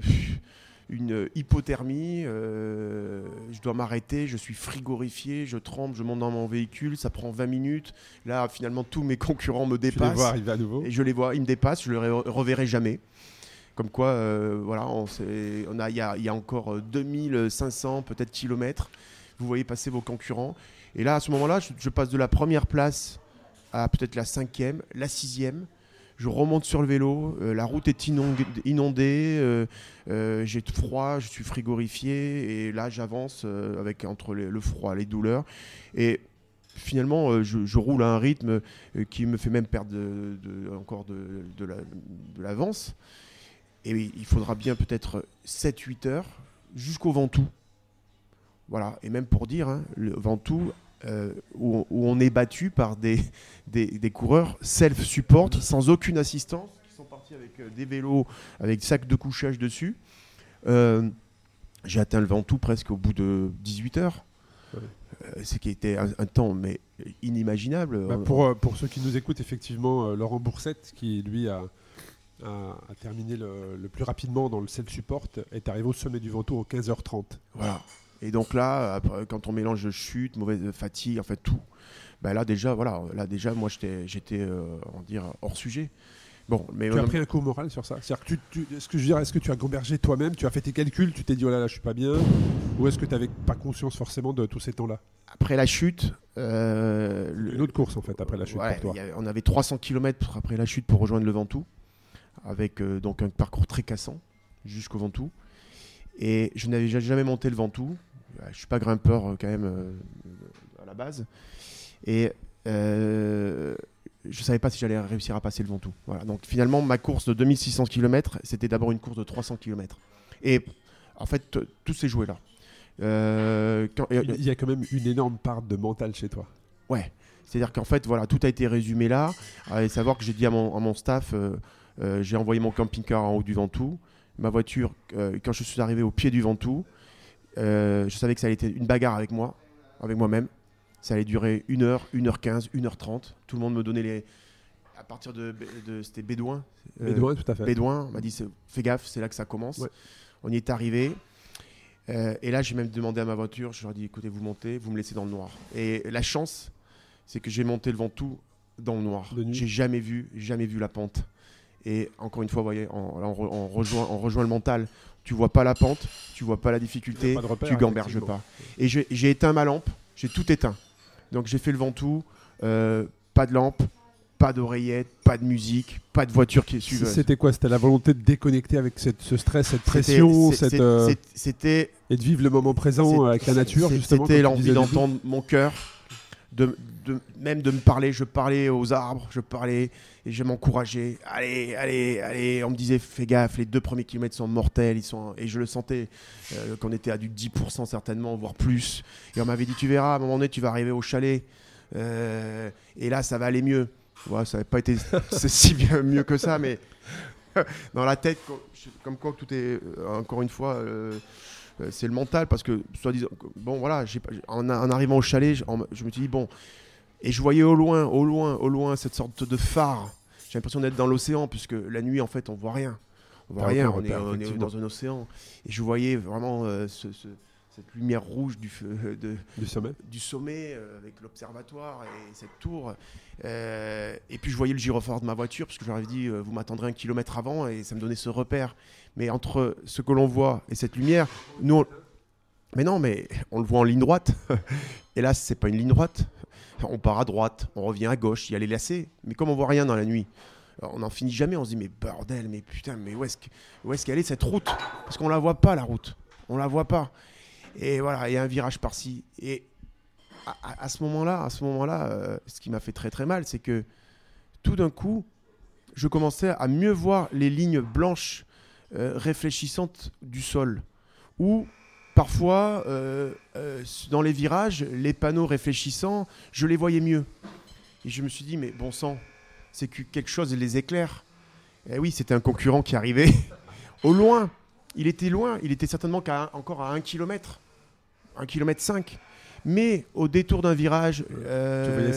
une hypothermie. je dois m'arrêter. Je suis frigorifié. Je tremble. Je monte dans mon véhicule. Ça prend 20 minutes. Là, finalement, tous mes concurrents me dépassent. Je les vois arriver à nouveau. Et je les vois. Ils me dépassent. Je ne les reverrai jamais. Comme quoi, euh, voilà, on, on a, il y, a, encore 2500 euh, peut-être kilomètres. Vous voyez passer vos concurrents. Et là, à ce moment-là, je, passe de la première place à peut-être la cinquième, la sixième. Je remonte sur le vélo, euh, la route est inondée, j'ai froid, je suis frigorifié, et là j'avance avec entre le froid, les douleurs, et finalement je, roule à un rythme qui me fait même perdre encore de, de l'avance. Et il faudra bien peut-être 7-8 heures jusqu'au Ventoux. Voilà, et même pour dire, hein, le Ventoux, euh, où, on est battu par des, des, coureurs self-support, sans aucune assistance, qui sont partis avec euh, des vélos, avec sacs de couchage dessus. Euh, j'ai atteint le Ventoux presque au bout de 18 heures. ce qui était un, temps mais inimaginable. Bah, pour, pour ceux qui nous écoutent, effectivement, Laurent Boursette, qui lui a, a, terminé le, plus rapidement dans le self support, est arrivé au sommet du Ventoux en 15h30. Voilà. Et donc là, quand on mélange chute, mauvaise fatigue, en fait tout, ben là déjà, voilà, là déjà, moi j'étais, euh, dire, hors sujet. Bon, mais tu as pris un coup moral sur ça? C'est-à-dire que tu, est-ce que je veux dire, est-ce que tu as gambergé toi-même, tu as fait tes calculs, tu t'es dit oh là là, je suis pas bien, ou est-ce que tu n'avais pas conscience forcément de tous ces temps-là? Après la chute, euh, une autre course en fait après la chute pour toi. on avait 300 km après la chute pour rejoindre le Ventoux avec euh, donc un parcours très cassant. jusqu'au Ventoux. Et je n'avais jamais monté le Ventoux. Je suis pas grimpeur euh, quand même euh, à la base. Et euh, je savais pas si j'allais réussir à passer le Ventoux. Voilà. Donc finalement, ma course de 2600 km, c'était d'abord une course de 300 km. Et en fait, tout s'est joué là. Euh, il y a quand même une énorme part de mental chez toi. Ouais. C'est-à-dire qu'en fait, voilà, tout a été résumé là. Et savoir que j'ai dit à mon, à mon staff, euh, j'ai envoyé mon camping-car en haut du Ventoux. Ma voiture, quand je suis arrivé au pied du Ventoux, je savais que ça allait être une bagarre avec moi, avec moi-même. Ça allait durer 1 heure, 1h15, 1h30. Tout le monde me donnait les. À partir de. C'était Bédouin. Euh, Bédouin, tout à fait. Bédouin m'a dit fais gaffe, c'est là que ça commence. On y est arrivé. Euh, et là, j'ai même demandé à ma voiture je leur ai dit écoutez, vous montez, vous me laissez dans le noir. Et la chance, c'est que j'ai monté le Ventoux dans le noir. J'ai jamais vu, jamais vu la pente. Et encore une fois, voyez, on, rejoint, on rejoint le mental. Tu vois pas la pente, tu vois pas la difficulté, tu gamberges pas. Et j'ai éteint ma lampe, j'ai tout éteint. Donc j'ai fait le Ventoux, euh, pas de lampe, pas d'oreillette, pas de musique, pas de voiture qui est suivie. C'était quoi? C'était la volonté de déconnecter avec cette, ce stress, cette pression, euh, c'était et de vivre le moment présent avec la nature justement. C'était l'envie d'entendre mon cœur, de, même de me parler. Je parlais aux arbres, je parlais et je m'encourageais. Allez, allez, allez. On me disait fais gaffe, les deux premiers kilomètres sont mortels, ils sont et je le sentais euh, qu'on était à du 10% certainement, voire plus. Et on m'avait dit tu verras, à un moment donné, tu vas arriver au chalet euh, et là ça va aller mieux. Ouais, ça n'avait pas été si bien mieux que ça, mais dans la tête, comme quoi tout est euh, encore une fois. C'est le mental parce que soit disant bon voilà en, en, arrivant au chalet je, je me suis dit bon et je voyais au loin, au loin, au loin cette sorte de phare. J'ai l'impression d'être dans l'océan, puisque la nuit, en fait, on voit rien. On voit rien, on, est, dans un océan. Et je voyais vraiment euh, cette lumière rouge du, de, du sommet, du sommet euh, avec l'observatoire et cette tour. Euh, et puis je voyais le gyrophare de ma voiture, parce que j'aurais dit, vous m'attendrez un kilomètre avant, et ça me donnait ce repère. Mais entre ce que l'on voit et cette lumière, nous, mais non, mais on le voit en ligne droite. et là, c'est pas une ligne droite on part à droite, on revient à gauche, il y a les lacets. Mais comme on voit rien dans la nuit, on n'en finit jamais. On se dit, mais bordel, mais putain, mais où est-ce qu'elle est, cette route? Parce qu'on la voit pas, la route. On la voit pas. Et voilà, il y a un virage par-ci. Et à, ce moment-là, à ce moment-là, euh, ce qui m'a fait très très mal, c'est que tout d'un coup, je commençais à mieux voir les lignes blanches euh, réfléchissantes du sol. Ou parfois, euh, dans les virages, les panneaux réfléchissants, je les voyais mieux. Et je me suis dit, mais bon sang, c'est que quelque chose les éclaire. Et eh oui, c'était un concurrent qui arrivait au loin. Il était loin, il était certainement encore à 1 km, 1 km 5. Mais au détour d'un virage, euh,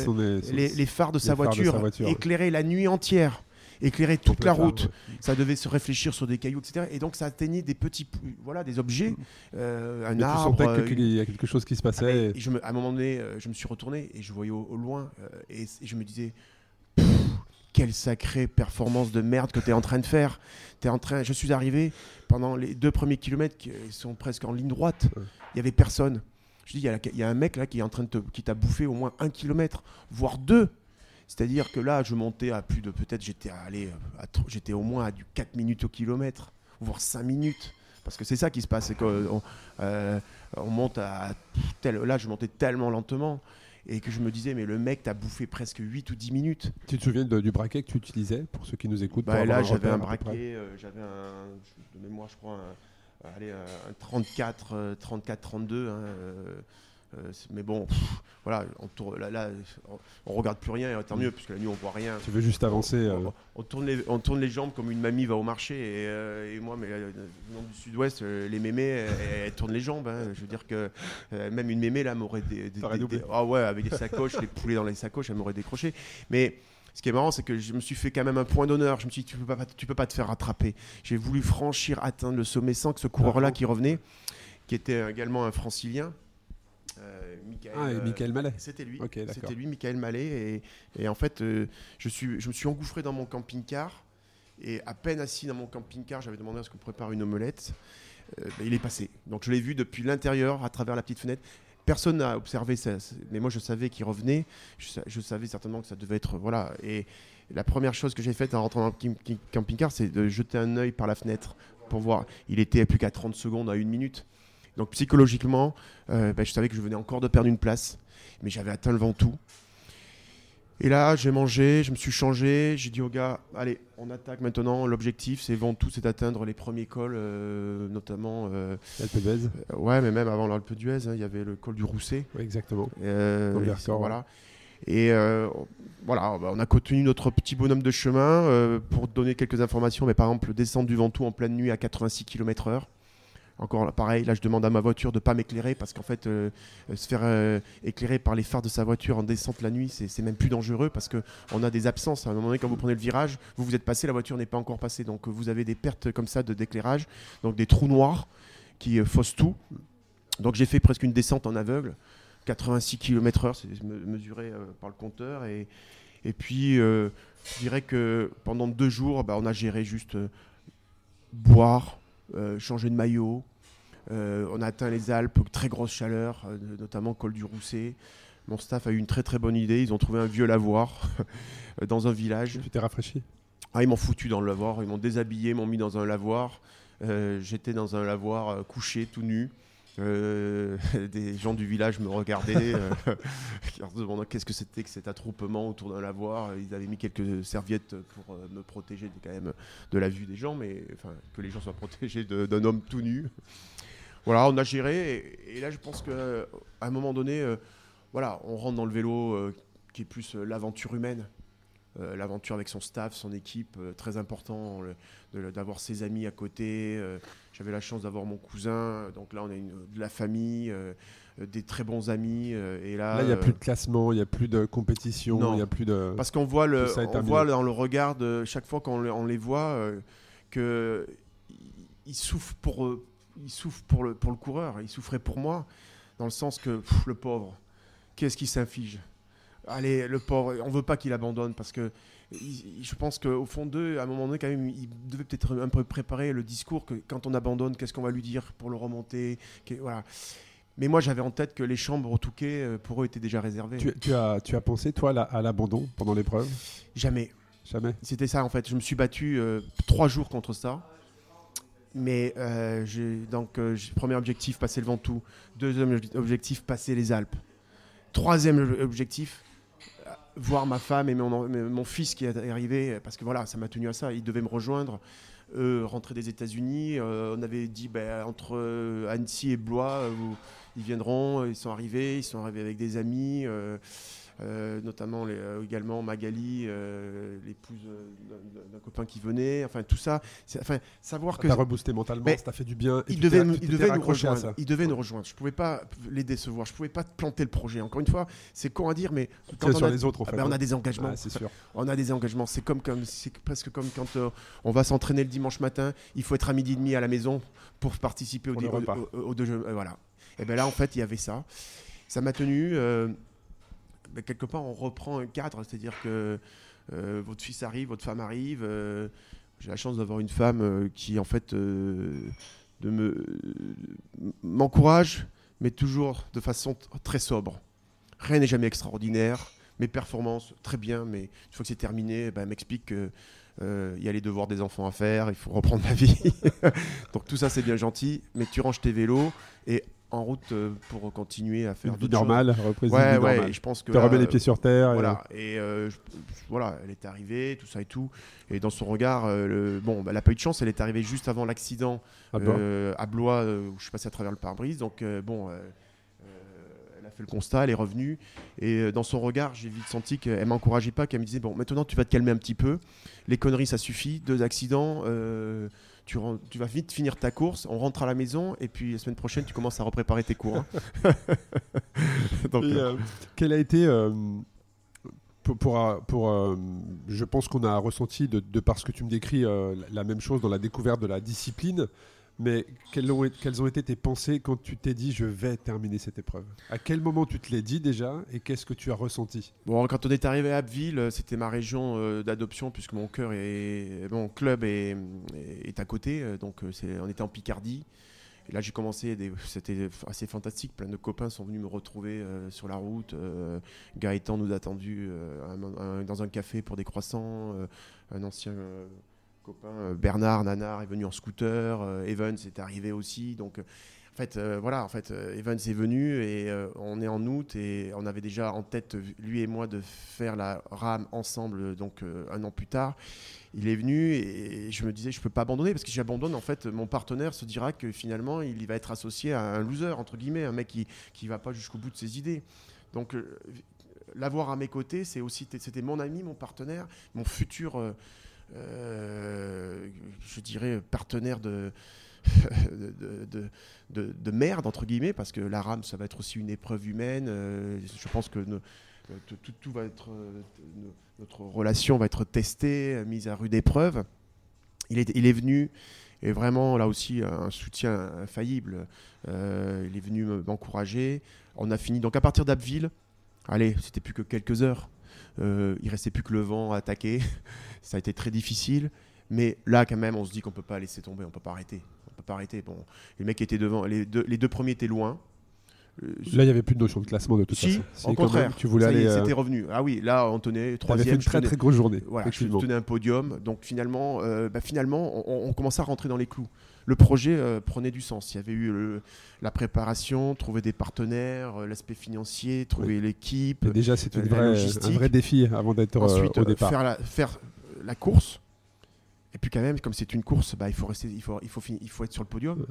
les, phares de sa voiture éclairaient la nuit entière éclairer toute la route. Ça devait se réfléchir sur des cailloux, etc. Et donc ça atteignait des petits, voilà, des objets, euh, un arbre. Tu sentais qu'il y a quelque chose qui se passait. Ah, et je me, à un moment donné, euh, je me suis retourné et je voyais au, loin euh, et, je me disais. Quelle sacrée performance de merde que tu es en train de faire. Es en train... Je suis arrivé pendant les deux premiers kilomètres qui sont presque en ligne droite. Il y avait personne. Je dis, il y, a un mec là qui est en train de qui t'a bouffé au moins un kilomètre, voire deux. C'est-à-dire que là, je montais à plus de. Peut-être j'étais allé, j'étais au moins à du 4 minutes au kilomètre, voire 5 minutes. Parce que c'est ça qui se passe, c'est qu'on euh, on monte à. Tel, là, je montais tellement lentement et que je me disais, mais le mec t'a bouffé presque 8 ou 10 minutes. Tu te souviens du braquet que tu utilisais pour ceux qui nous écoutent bah, Là, j'avais un braquet, euh, j'avais un. De mémoire, je crois, un, allez, un 34, 34, 32. Hein, euh, mais bon, voilà, on tourne, là, on, regarde plus rien, et tant mieux, puisque la nuit on voit rien. Tu veux juste avancer On, euh. tourne, les, on tourne les jambes comme une mamie va au marché, et, euh, moi, mais nom du sud-ouest, les mémés, elles, tournent les jambes. Hein. Je veux dire que même une mémé là m'aurait des, ah ouais, avec des sacoches, les poulets dans les sacoches, elle m'aurait décroché. Mais ce qui est marrant, c'est que je me suis fait quand même un point d'honneur. Je me suis dit, tu peux pas, tu peux pas te faire rattraper. J'ai voulu franchir, atteindre le sommet sans que ce coureur-là qui revenait, qui était également un francilien, euh, Michael, ah, et Michael Mallet. C'était lui. c'était lui, Michael Mallet. Et, en fait, euh, je, suis, je me suis engouffré dans mon camping-car. Et à peine assis dans mon camping-car, j'avais demandé à ce qu'on prépare une omelette. Euh, ben, il est passé. Donc je l'ai vu depuis l'intérieur, à travers la petite fenêtre. Personne n'a observé ça, mais moi je savais qu'il revenait. Je, savais certainement que ça devait être voilà. Et la première chose que j'ai faite en rentrant dans le camping-car, c'est de jeter un œil par la fenêtre pour voir. Il était plus qu'à 30 secondes à une minute. Donc psychologiquement, euh, ben, je savais que je venais encore de perdre une place, mais j'avais atteint le Ventoux. Et là, j'ai mangé, je me suis changé, j'ai dit aux gars, allez, on attaque maintenant. L'objectif, c'est Ventoux, c'est d'atteindre les premiers cols, euh, notamment. Euh, L'Alpe d'Huez. euh, ouais, mais même avant l'Alpe d'Huez, hein, il y avait le col du Rousset. Oui, exactement. Vercors, voilà. Et euh, voilà, bah, on a contenu notre petit bonhomme de chemin euh, pour donner quelques informations. Mais par exemple, descendre du Ventoux en pleine nuit à 86 km/h. Encore pareil, là je demande à ma voiture de pas m'éclairer parce qu'en fait, euh, euh, se faire euh, éclairer par les phares de sa voiture en descente la nuit, c'est même plus dangereux parce que on a des absences. À un moment donné, quand vous prenez le virage, vous vous êtes passé, la voiture n'est pas encore passée, donc vous avez des pertes comme ça de d'éclairage, donc des trous noirs qui faussent tout. Donc j'ai fait presque une descente en aveugle. 86 km/h, c'est me- mesuré par le compteur. Et, et puis, je dirais que pendant deux jours, bah, on a géré juste boire, changer de maillot. Euh, on a atteint les Alpes, très grosse chaleur, euh, notamment col du Rousset. Mon staff a eu une très très bonne idée. Ils ont trouvé un vieux lavoir euh, dans un village. Tu t'es rafraîchi? Ah, ils m'ont foutu dans le lavoir, ils m'ont déshabillé, m'ont mis dans un lavoir. Euh, J'étais dans un lavoir euh, couché, tout nu. Euh, des gens du village me regardaient, euh, en se demandant qu'est-ce que c'était que cet attroupement autour d'un lavoir. Ils avaient mis quelques serviettes pour euh, me protéger de- quand même de la vue des gens, mais enfin, que les gens soient protégés d'un homme tout nu. Voilà, on a géré. Et, là, je pense qu'à un moment donné, euh, voilà, on rentre dans le vélo euh, qui est plus euh, l'aventure humaine. Euh, l'aventure avec son staff, son équipe, euh, très important d'avoir ses amis à côté. euh, J'avais la chance d'avoir mon cousin, donc là on a une, de la famille, euh, euh, des très bons amis. euh, et là, Là, il n'y a plus de classement, il n'y a plus de compétition, il n'y a plus de. parce qu'on voit, le, on voit dans le regard de chaque fois qu'on le- on les voit que ils souffrent pour eux, ils souffrent pour le pour le coureur, ils souffraient pour moi dans le sens que pff, le pauvre, qu'est-ce qu'il s'inflige? Allez, le pauvre, on veut pas qu'il abandonne parce que je pense qu'au fond d'eux, à un moment donné, quand même, ils devaient peut-être un peu préparer le discours que quand on abandonne, qu'est-ce qu'on va lui dire pour le remonter voilà. Mais moi, j'avais en tête que les chambres au Touquet, euh, pour eux, étaient déjà réservées. Tu, tu as, tu as pensé, toi, à la- à l'abandon pendant l'épreuve? Jamais. Jamais? C'était ça en fait. Je me suis battu euh, trois jours contre ça. Mais euh, donc euh, premier objectif passer le Ventoux, deuxième obje- objectif passer les Alpes, troisième ob- objectif voir ma femme et mon, fils qui est arrivé parce que voilà ça m'a tenu à ça. Ils devaient me rejoindre, rentrer des États-Unis. Euh, on avait dit ben, entre euh, Annecy et Blois, euh, ils viendront. Ils sont arrivés, ils sont arrivés avec des amis. Euh, notamment les- euh, également Magali, euh, l'épouse d'un- copain qui venait, enfin tout ça, enfin savoir que T'as reboosté mentalement, Mais ça t'a fait du bien. il devait, nous- il devait rejoindre. ça. Il devait nous rejoindre. Je pouvais pas les décevoir. Je pouvais pas planter le projet. Encore une fois, c'est con à dire, mais quand on sur a, les autres, en fait. on a des engagements. C'est sûr. On a des engagements. C'est comme, comme c'est presque comme quand euh, on va s'entraîner le dimanche matin. Il faut être à midi et demi à la maison pour participer au, au- au- au deux jeux. Euh, voilà. Et ben là, en fait, il y avait ça. Ça m'a tenu. euh, quelque part, on reprend un cadre, c'est-à-dire que euh, votre fils arrive, votre femme arrive. euh, J'ai la chance d'avoir une femme euh, qui, en fait, euh, de me m'encourage, mais toujours de façon très sobre. Rien n'est jamais extraordinaire. Mes performances, très bien, mais une fois que c'est terminé, ben, elle m'explique que euh, il y a les devoirs des enfants à faire, il faut reprendre la vie. Donc tout ça, c'est bien gentil, mais tu ranges tes vélos et en route euh, pour continuer à faire Une vie d'autres choses. normale, reprise d'une Ouais, ouais, normale. et je pense que Tu là, remets les euh, pieds sur terre. et- voilà, et euh, je- je- voilà, elle est arrivée, tout ça et tout. Et dans son regard, euh, le- bon, bah, elle n'a pas eu de chance, elle est arrivée juste avant l'accident Ah à Blois, où je suis passé à travers le pare-brise. Donc, bon, elle a fait le constat, elle est revenue. Et dans son regard, j'ai vite senti qu'elle m'encourageait pas, qu'elle me disait Bon, maintenant tu vas te calmer un petit peu. Les conneries, ça suffit. Deux accidents. euh, tu, vas vite finir ta course, on rentre à la maison et puis la semaine prochaine tu commences à repréparer tes cours. hein. Donc, Et, euh, euh, quel a été euh, pour, pour, pour, euh, je pense qu'on a ressenti de, de par ce que tu me décris euh, la même chose dans la découverte de la discipline. Mais quelles ont, été tes pensées quand tu t'es dit je vais terminer cette épreuve? À quel moment tu te l'es dit déjà? Et qu'est-ce que tu as ressenti? Bon, quand on est arrivé à Abbeville, euh, c'était ma région euh, d'adoption puisque mon cœur est, mon club est, à côté, euh, donc on était en Picardie. Là, j'ai commencé, c'était assez fantastique. Plein de copains sont venus me retrouver sur la route. Euh, Gaëtan nous a attendu un- un- dans un café pour des croissants. Un ancien copain Bernard Nanar est venu en scooter, Evans est arrivé aussi. Donc, en fait, voilà, en fait, Evans est venu et on est en août et on avait déjà en tête, lui et moi, de faire la rame ensemble, donc un an plus tard il est venu et je me disais je peux pas abandonner parce que si j'abandonne en fait mon partenaire se dira que finalement il va être associé à un loser entre guillemets un mec qui qui va pas jusqu'au bout de ses idées donc euh, l'avoir à mes côtés c'est aussi c'était mon ami mon partenaire mon futur euh, euh, je dirais partenaire de de, de, merde entre guillemets parce que la rame ça va être aussi une épreuve humaine je pense que tout, tout, va être notre relation va être testée, mise à rude épreuve. Il est, il est venu et vraiment là aussi un soutien infaillible. Euh, il est venu m'encourager. On a fini donc à partir d'Abbeville. Allez, c'était plus que quelques heures. Euh, il restait plus que le vent à attaquer. Ça a été très difficile. Mais là, quand même, on se dit qu'on peut pas laisser tomber, on peut pas arrêter. On peut pas arrêter. Bon, les mecs étaient devant, les deux, les deux premiers étaient loin. Là, il n'y avait plus de notion de classement de toute si, façon. au contraire, tu voulais aller. C'était revenu. Ah oui, là, on tenait troisième. fait une très très grosse journée. Voilà, je tenais un podium. Donc finalement, euh, bah, finalement, on, commençait à rentrer dans les clous. Le projet euh, prenait du sens. Il y avait eu la préparation, trouver des partenaires, euh, l'aspect financier, trouver l'équipe. Déjà, c'est un vrai défi avant d'être au départ. Faire la, faire la course. Et puis quand même, comme c'est une course, bah, il faut rester, il faut, il faut, il faut être sur le podium.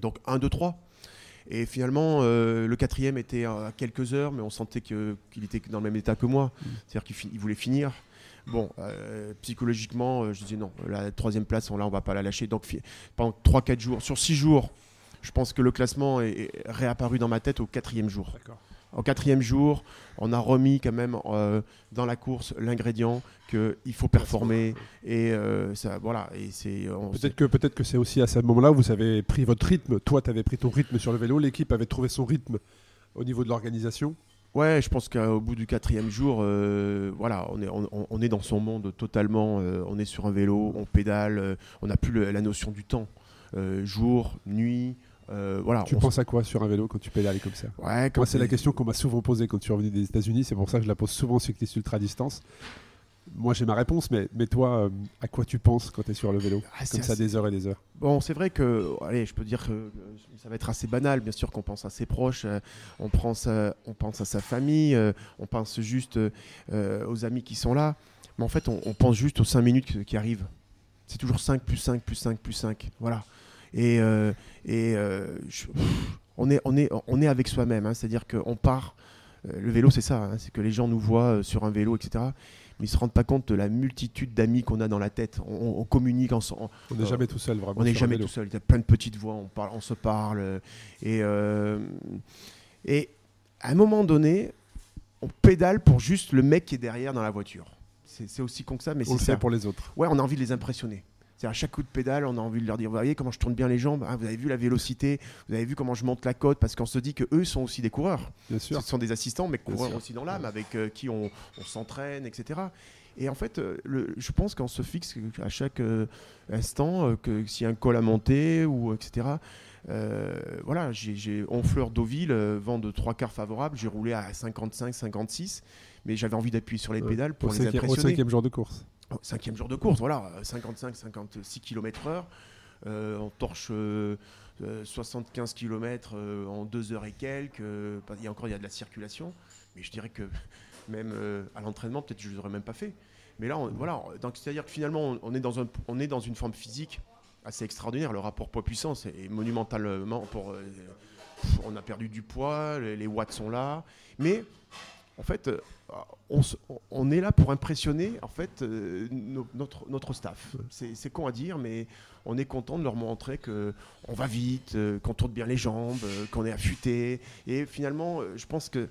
Donc 1, 2, 3. Et finalement, euh, le quatrième était à quelques heures, mais on sentait qu'il était dans le même état que moi. Mm. C'est-à-dire qu'il voulait finir. Bon, euh, psychologiquement, euh, je disais non, la troisième place, là, on va pas la lâcher. Donc pendant 3-4 jours, sur 6 jours, je pense que le classement est réapparu dans ma tête au quatrième jour. D'accord. Au quatrième jour, on a remis quand même euh, dans la course l'ingrédient qu'il faut performer et euh, ça voilà et c'est peut-être que peut-être que c'est aussi à ce moment-là où vous avez pris votre rythme. Toi, tu avais pris ton rythme sur le vélo, l'équipe avait trouvé son rythme au niveau de l'organisation. Ouais, je pense qu'au bout du quatrième jour, euh, voilà, on est, on, est dans son monde totalement. on est sur un vélo, on pédale, on n'a plus la notion du temps. jour, nuit, euh, voilà, tu penses à quoi sur un vélo quand tu pédales comme ça ouais, Moi, c'est la question qu'on m'a souvent posée quand tu es revenu des États-Unis. C'est pour ça que je la pose souvent aux cyclistes ultra distance. Moi, j'ai ma réponse, mais, mais toi, euh, à quoi tu penses quand tu es sur le vélo ah, Comme ça, des heures et des heures. Bon, c'est vrai que, allez, je peux dire que ça va être assez banal. Bien sûr qu'on pense à ses proches, euh, on, pense, on pense à sa famille, on pense juste aux amis qui sont là. Mais en fait, on, on pense juste aux 5 minutes qui arrivent. C'est toujours 5 plus 5 plus 5 plus 5. Voilà. Et, euh, et euh, on, est, on, est, on est avec soi-même, hein. c'est-à-dire qu'on part. Euh, le vélo, c'est ça, hein. c'est que les gens nous voient sur un vélo, etc mais ils se rendent pas compte de la multitude d'amis qu'on a dans la tête. On, communique ensemble. On n'est jamais tout seul, vraiment. On n'est jamais tout seul. Il y a plein de petites voix, on, parle, on se parle. Et, et à un moment donné, on pédale pour juste le mec qui est derrière dans la voiture. C'est aussi con que ça, mais c'est ça. pour les autres. Ouais, on a envie de les impressionner. C'est à chaque coup de pédale, on a envie de leur dire, vous voyez comment je tourne bien les jambes, hein, vous avez vu la vélocité, vous avez vu comment je monte la côte, parce qu'on se dit que eux sont aussi des coureurs. Bien sûr. Ce sont des assistants, mais coureurs aussi dans l'âme, avec euh, qui on, s'entraîne, etc. Et en fait, euh, le, je pense qu'on se fixe à chaque euh, instant que s'il y a un col à monter ou etc. voilà, j'ai Honfleur Deauville, vent de trois quarts favorable, j'ai roulé à 55, 56, mais j'avais envie d'appuyer sur les pédales pour les impressionner. Au cinquième jour de course. Cinquième jour de course, voilà, 55-56 km/h. Euh, on torche 75 km en deux heures et quelques. il y a encore il y a de la circulation, mais je dirais que même euh, à l'entraînement, peut-être je ne l'aurais même pas fait. Mais là, voilà, donc c'est-à-dire que finalement, on est, dans un, on est dans une forme physique assez extraordinaire. Le rapport poids-puissance est monumentalement. Pour, euh, on a perdu du poids, les watts sont là, mais en fait, euh, on, est là pour impressionner en fait euh, notre, notre staff. C'est con à dire, mais on est content de leur montrer que on va vite, euh, qu'on tourne bien les jambes, qu'on est affûté. Et finalement, je pense que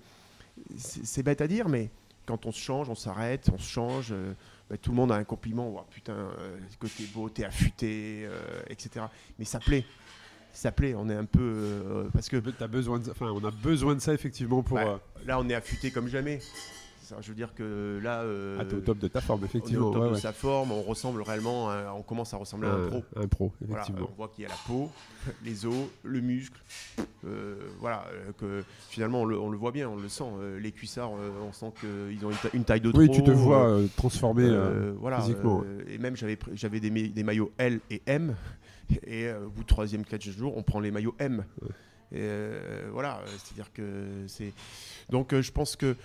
c'est bête à dire, mais quand on se change, on s'arrête, on se change. Bah, tout le monde a un compliment. Oh, putain, que t'es beau, t'es affûté, etc. Mais ça plaît s'appelait. On est un peu euh, parce que as besoin, enfin, on a besoin de ça effectivement pour. Bah, euh, là, on est affûté comme jamais. je veux dire que là. Euh, ah, au top de ta forme, effectivement. On est au top de sa forme, on ressemble réellement, on commence à ressembler à un pro. Un pro, effectivement. on voit qu'il y a la peau, les os, le muscle, euh, voilà, que finalement on le, on le voit bien, on le sent. les cuissards, on sent qu'ils ont une, ta- une taille de Oui, trop. tu te vois transformé. euh, voilà, physiquement, et même j'avais des, des maillots L et M et euh, au bout de troisième quatre jours on prend les maillots M. Et euh, voilà euh, c'est à dire que c'est donc euh, je pense que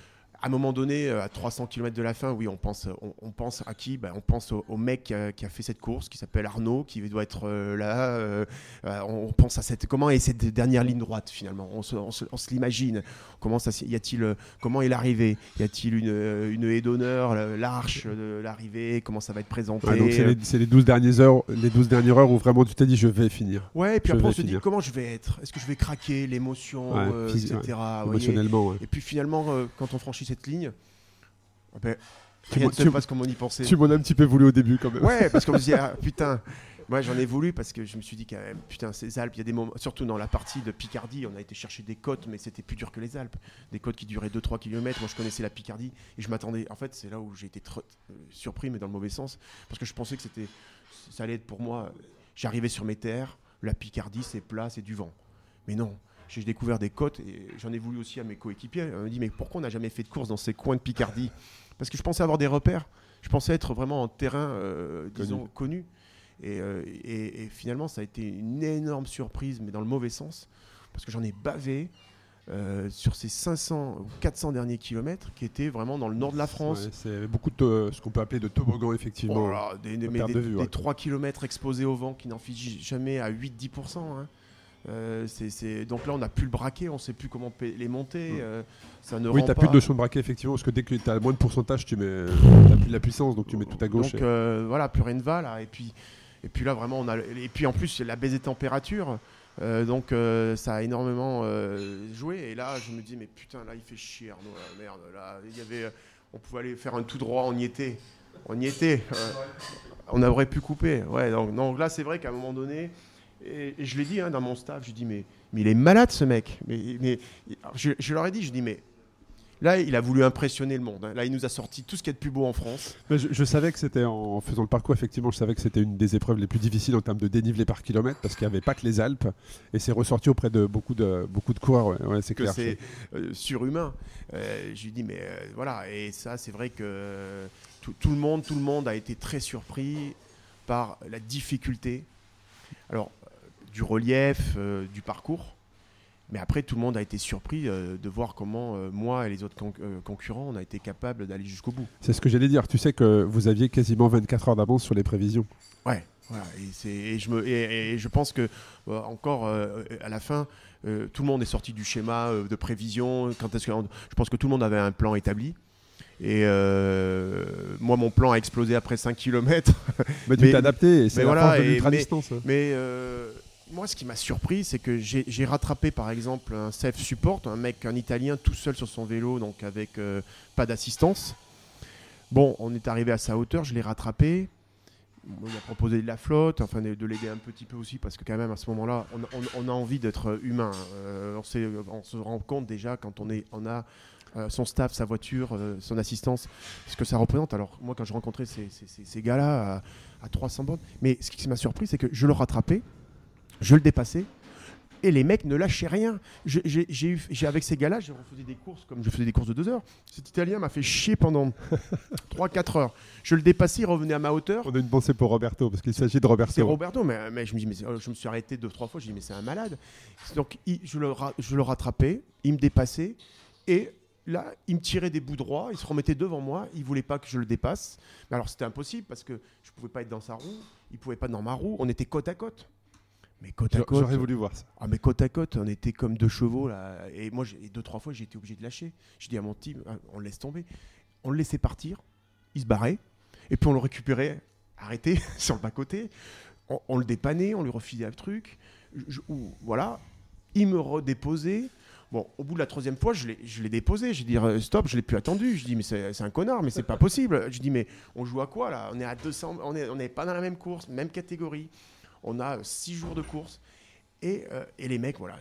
à un moment donné, euh, à 300 km de la fin, oui, on pense, on, on pense à qui? Ben, On pense au, au mec qui a, qui a fait cette course, qui s'appelle Arnaud, qui doit être euh, là. euh, euh, on, pense à cette, comment est cette dernière ligne droite finalement? On se, on se- on se l'imagine. Comment ça, y a-t-il, euh, comment est l'arrivée? Y a-t-il une, euh, une haie d'honneur, l'arche de l'arrivée? Comment ça va être présenté? Ouais, donc c'est les, c'est les 12 dernières heures, les 12 dernières heures où vraiment tu t'es dit je vais finir Ouais, et puis Je après on se dit finir. comment je vais être? Est-ce que je vais craquer l'émotion, Ouais, euh, etc. voyez? émotionnellement. ouais. Et puis finalement, euh, quand on franchit cette ligne, eh ben, Tu rien ne se passe comme on y pensait. Tu m'en as un petit peu voulu au début quand même. Ouais, parce qu'on me disait, ah, putain, moi j'en ai voulu parce que je me suis dit quand même, putain, ces Alpes, il y a des moments, surtout dans la partie de Picardie, on a été chercher des côtes, mais c'était plus dur que les Alpes. Des côtes qui duraient 2-3 km. Moi je connaissais la Picardie et je m'attendais, en fait, c'est là où j'ai été trop- euh, surpris, mais dans le mauvais sens, parce que je pensais que c'était, ça allait être pour moi. J'arrivais sur mes terres, la Picardie c'est plat, c'est du vent. Mais non. J'ai découvert des côtes et j'en ai voulu aussi à mes coéquipiers. On me dit mais pourquoi on n'a jamais fait de course dans ces coins de Picardie? Parce que je pensais avoir des repères. Je pensais être vraiment en terrain, euh, disons, connu. Et, euh, et- et finalement, ça a été une énorme surprise, mais dans le mauvais sens, parce que j'en ai bavé euh, sur ces 500 ou 400 derniers kilomètres qui étaient vraiment dans le nord de la France. Ouais, c'est beaucoup de ce qu'on peut appeler de toboggan effectivement. Oh là des, des- mais perte des- de vue, des ouais. 3 km exposés au vent qui n'en fichent jamais à 8-10%. hein. Euh, Donc là, on n'a plus le braquet, on ne sait plus comment les monter. Mm. euh, ça ne oui, t'as pas. plus de notion de braquet effectivement parce que dès que tu as moins de pourcentage, tu mets plus de la puissance donc tu mets tout à gauche. Donc et- euh, voilà, plus rien ne va là. Et puis, et puis là, vraiment, on a. Et puis en plus, la baisse des températures. euh, donc euh, ça a énormément euh, joué. Et là, je me dis, mais putain, là, il fait chier Arnaud. merde, là, il y avait. On pouvait aller faire un tout droit, on y était. On y était. on aurait pu couper. Ouais, donc, donc là, c'est vrai qu'à un moment donné. Et, et je l'ai dit hein, dans mon staff, je dis mais, mais il est malade ce mec. Mais, mais je, je leur ai dit, je dis mais là il a voulu impressionner le monde. hein. Là il nous a sorti tout ce qu'il y a de plus beau en France. Mais je, je savais que c'était en faisant le parcours, effectivement, je savais que c'était une des épreuves les plus difficiles en termes de dénivelé par kilomètre parce qu'il n'y avait pas que les Alpes et c'est ressorti auprès de beaucoup de, beaucoup de coureurs. Ouais, Ouais, c'est que clair. c'est euh, surhumain. Euh, je lui dis mais euh, voilà et ça c'est vrai que tout, tout le monde tout le monde a été très surpris par la difficulté. Alors du relief, euh, du parcours. Mais après, tout le monde a été surpris euh, de voir comment euh, moi et les autres con- euh, concurrents, on a été capables d'aller jusqu'au bout. C'est ce que j'allais dire. Tu sais que vous aviez quasiment 24 heures d'avance sur les prévisions. Ouais, voilà. Et, je, me, et, et je pense que encore à la fin, tout le monde est sorti du schéma de prévision. Quand est-ce que, je pense que tout le monde avait un plan établi. Et euh, moi, mon plan a explosé après 5 km. Mais tu Mais- t'es adapté c'est mais la voilà, force de et- l'ultra-distance. Mais euh, moi, ce qui m'a surpris, c'est que j'ai rattrapé, par exemple, un self support, un mec, un Italien, tout seul sur son vélo, donc avec euh, pas d'assistance. Bon, on est arrivé à sa hauteur, je l'ai rattrapé. Bon, il a proposé de la flotte, enfin de, de l'aider un petit peu aussi, parce que quand même à ce moment-là, on, a envie d'être humain. Euh, on, se rend compte déjà quand on, a euh, son staff, sa voiture, son assistance, ce que ça représente. Alors moi, quand je rencontrais ces gars-là à, à 300 bornes, mais ce qui m'a surpris, c'est que je le rattrapais, je le dépassais, et les mecs ne lâchaient rien. J'ai j'ai eu, j'ai- avec ces gars-là, je refaisais des courses comme je faisais des courses de deux heures. Cet Italien m'a fait chier pendant 3-4 heures. Je le dépassais, il revenait à ma hauteur. On a une pensée pour Roberto parce qu'il s'agit de Roberto. C'est Roberto, mais, mais je me dis, mais c'est- je me suis arrêté deux trois fois. Je dis, mais c'est un malade. Donc il- je, le ra- je le rattrapais, il me dépassait et là il me tirait des bouts droits, il se remettait devant moi, il voulait pas que je le dépasse. Mais alors c'était impossible parce que je pouvais pas être dans sa roue, il pouvait pas être dans ma roue. On était côte à côte. Mais côte à côte. J'aurais voulu voir ça. Ah mais côte à côte, on était comme deux chevaux là. Et moi, et deux trois fois, j'ai été obligé de lâcher. J'ai dit à mon team, ah, on le laisse tomber. On le laissait partir, il se barrait, et puis on le récupérait, arrêté sur le bas côté. On, on le dépannait, on lui refilait un truc. Je- ou- voilà, il me redéposait. Bon, au bout de la troisième fois, je l'ai, déposé. J'ai dit euh, stop, je l'ai plus attendu. Je dis mais c'est, un connard, mais c'est pas possible. Je dis mais on joue à quoi là? On est à 200, on est, on n'est pas dans la même course, même catégorie. On a 6 jours de course. Et, euh, et les mecs, voilà.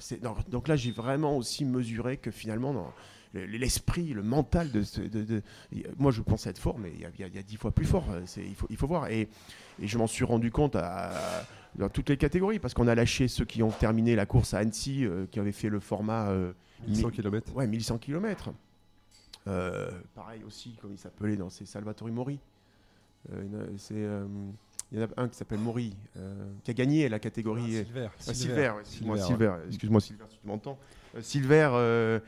donc là, j'ai vraiment aussi mesuré que finalement, l'esprit, le mental de, ce- de- de- y- Moi, je pensais être fort, mais il y a- y, y dix fois plus fort. euh, Il faut, il faut voir. Et, et je m'en suis rendu compte à, dans toutes les catégories, parce qu'on a lâché ceux qui ont terminé la course à Annecy, euh, qui avaient fait le format euh, 1100 mi- km. Ouais, 1100 km. pareil aussi, comme il s'appelait dans c'est Salvatore Mori. C'est, il y en a un qui s'appelle Mori, euh, qui a gagné la catégorie. Silver. Ah, Silver, ouais, excuse-moi, Silver, Silver, excuse-moi, Silver, si tu m'entends. Euh, Silver, euh,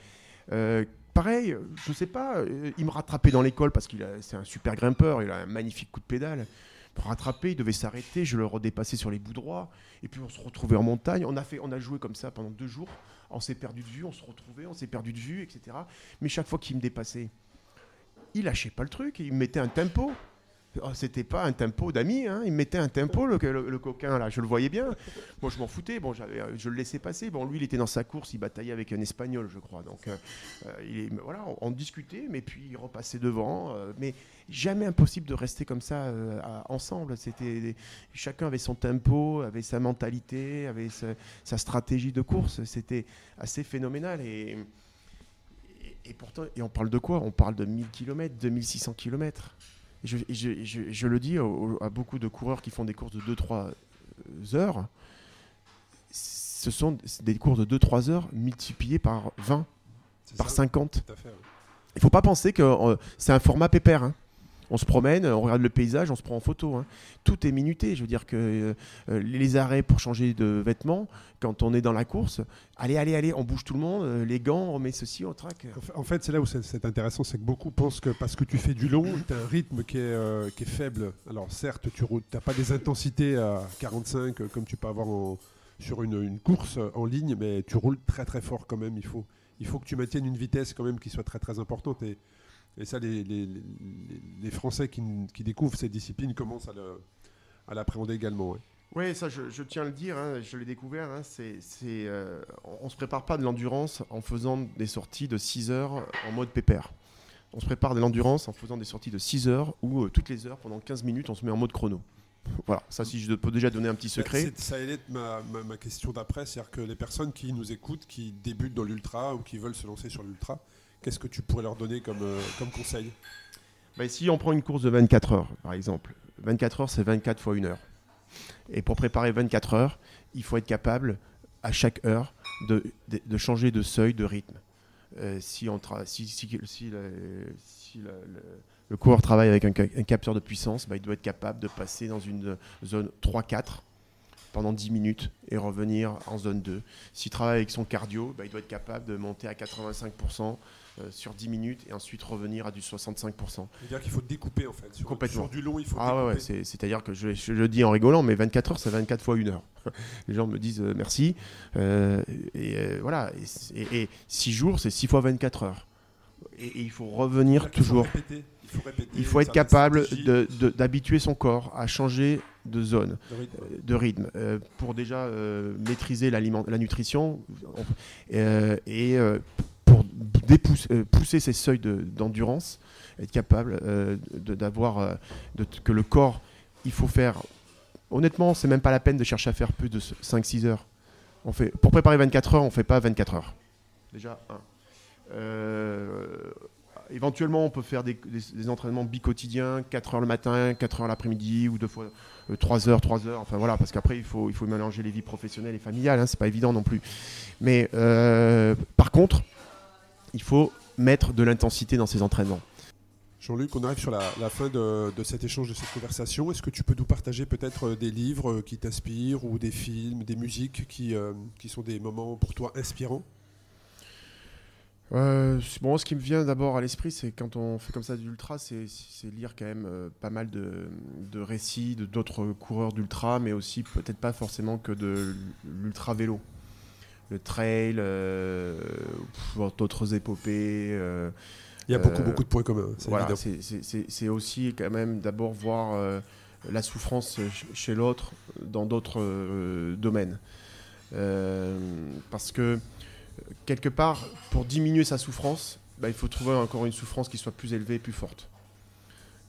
euh, pareil, je sais pas, euh, il me rattrapait dans l'école parce qu'il a- c'est un super grimpeur, il a un magnifique coup de pédale. Pour rattraper, il devait s'arrêter, je le redépassais sur les bouts droits, et puis on se retrouvait en montagne. On a, fait, on a joué comme ça pendant deux jours, on s'est perdu de vue, on se retrouvait, on s'est perdu de vue, etc. Mais chaque fois qu'il me dépassait, il lâchait pas le truc, il me mettait un tempo. Oh, C'était pas un tempo d'ami, hein. il me mettait un tempo, le, coquin, là, je le voyais bien. Moi, je m'en foutais, bon, euh, je le laissais passer. Bon, lui, il était dans sa course, il bataillait avec un Espagnol, je crois. Donc, euh, euh, voilà, on, discutait, mais puis il repassait devant. mais jamais impossible de rester comme ça ensemble. C'était, chacun avait son tempo, avait sa mentalité, avait sa, stratégie de course. C'était assez phénoménal. Et, et pourtant, et on parle de quoi? On parle de 1000 km, 2600 km. Et je, et je- je- je le dis au- à beaucoup de coureurs qui font des courses de 2-3 heures. Ce sont des courses de 2-3 heures multipliées par 20, C'est par ça 50. Tout à fait, ouais. Il faut pas penser que euh, c'est un format pépère. hein. On se promène, on regarde le paysage, on se prend en photo. hein. Tout est minuté. Je veux dire que euh, les arrêts pour changer de vêtements, quand on est dans la course, allez, allez, allez, on bouge tout le monde, euh, les gants, on met ceci, on traque. En fait- c'est là où c'est intéressant, c'est que beaucoup pensent que parce que tu fais du long, tu as un rythme qui est, euh, qui est faible. Alors certes, tu n'as pas des intensités à 45 euh, comme tu peux avoir sur une, course en ligne, mais tu roules très très fort quand même. Il faut, il faut que tu maintiennes une vitesse quand même qui soit très très importante. Et ça, les, les- les- Français qui, qui découvrent cette discipline commencent à le- à l'appréhender également. ouais. Oui, ça, je, je tiens à le dire, hein, je l'ai découvert. hein, c'est, c'est, euh, on ne se prépare pas de l'endurance en faisant des sorties de 6 heures en mode pépère. On se prépare de l'endurance en faisant des sorties de 6 heures où euh, toutes les heures, pendant 15 minutes, on se met en mode chrono. Voilà, ça, si je peux déjà donner un petit secret. Bah, C'est- Ça allait être ma, ma- ma question d'après, c'est-à-dire que les personnes qui nous écoutent, qui débutent dans l'ultra ou qui veulent se lancer sur l'ultra, qu'est-ce que tu pourrais leur donner comme, euh, comme conseil Bah, si on prend une course de 24 heures, par exemple, 24 heures, c'est 24 fois 1 heure. Et pour préparer 24 heures, il faut être capable, à chaque heure, de, de- changer de seuil, de rythme. Euh, si, on si, si, le, coureur travaille avec un, ca- un capteur de puissance, bah, il doit être capable de passer dans une zone 3-4 pendant 10 minutes et revenir en zone 2. S'il travaille avec son cardio, bah, il doit être capable de monter à 85% euh, sur 10 minutes et ensuite revenir à du 65%. C'est-à-dire qu'il faut découper en fait. Sur, Complètement. sur du long, il faut Ah ouais, ouais, découper. c'est- c'est-à-dire que je, je le dis en rigolant, mais 24 heures, c'est 24 fois 1 heure. Les gens me disent euh, merci. Euh, et euh, voilà, et, 6 jours, c'est 6 fois 24 heures. Et, et il faut revenir qu'il faut toujours. répéter, il faut répéter Il faut être capable d'habituer son corps à changer de zone, de rythme. euh, de rythme, euh, pour déjà euh, maîtriser la nutrition euh, et pour euh, pousser ces seuils de- d'endurance, être capable euh, de- d'avoir euh, de- que le corps, il faut faire. Honnêtement, c'est même pas la peine de chercher à faire plus de 5-6 heures. On fait, pour préparer 24 heures, on fait pas 24 heures. Déjà, un. Euh, éventuellement, on peut faire des, des- des entraînements bicotidiens, 4 heures le matin, 4 heures l'après-midi, ou deux fois euh, 3 heures, 3 heures. Enfin voilà, parce qu'après, il faut, il faut mélanger les vies professionnelles et familiales, hein, c'est pas évident non plus. Mais par contre, il faut mettre de l'intensité dans ces entraînements. Jean-Luc, on arrive sur la, la fin de, de cet échange, de cette conversation. Est-ce que tu peux nous partager peut-être euh, des livres euh, qui t'inspirent ou des films, des musiques qui, euh, qui sont des moments pour toi inspirants? Euh, bon, ce qui me vient d'abord à l'esprit, c'est quand on fait comme ça de l'ultra, c'est c'est lire quand même euh, pas mal de, de récits de d'autres coureurs d'ultra, mais aussi peut-être pas forcément que de l'ultra vélo. Le trail, euh, d'autres épopées. euh, Il y a beaucoup, Euh, beaucoup de points communs, c'est voilà, aussi quand même d'abord voir la souffrance ch- chez l'autre dans d'autres euh, domaines. Euh, parce que quelque part, pour diminuer sa souffrance, bah, il faut trouver encore une souffrance qui soit plus élevée, plus forte.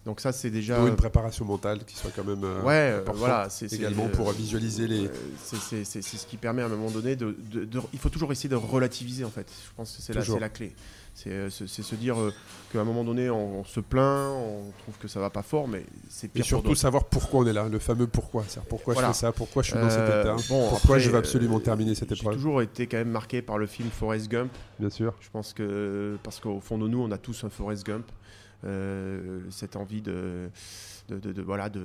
Donc ça, c'est déjà Ou une préparation mentale qui soit quand même. euh, ouais, euh, voilà, c'est Également euh, pour visualiser les. euh, c'est- ce qui permet à un moment donné de, de- de- il faut toujours essayer de relativiser en fait. Je pense que c'est la, la clé. C'est euh, se dire euh, qu'à un moment donné on, on se plaint, on trouve que ça va pas fort, mais c'est Et pire pour surtout savoir pourquoi on est là, le fameux pourquoi. Pourquoi Voilà. je fais ça, pourquoi je suis dans cet Euh, état, bon, pourquoi après, je veux absolument euh, terminer cette J'ai épreuve. toujours été quand même marqué par le film Forrest Gump. Bien sûr. Je pense que parce qu'au fond de nous, on a tous un Forrest Gump. Euh, cette envie de, de, de- de- voilà, de,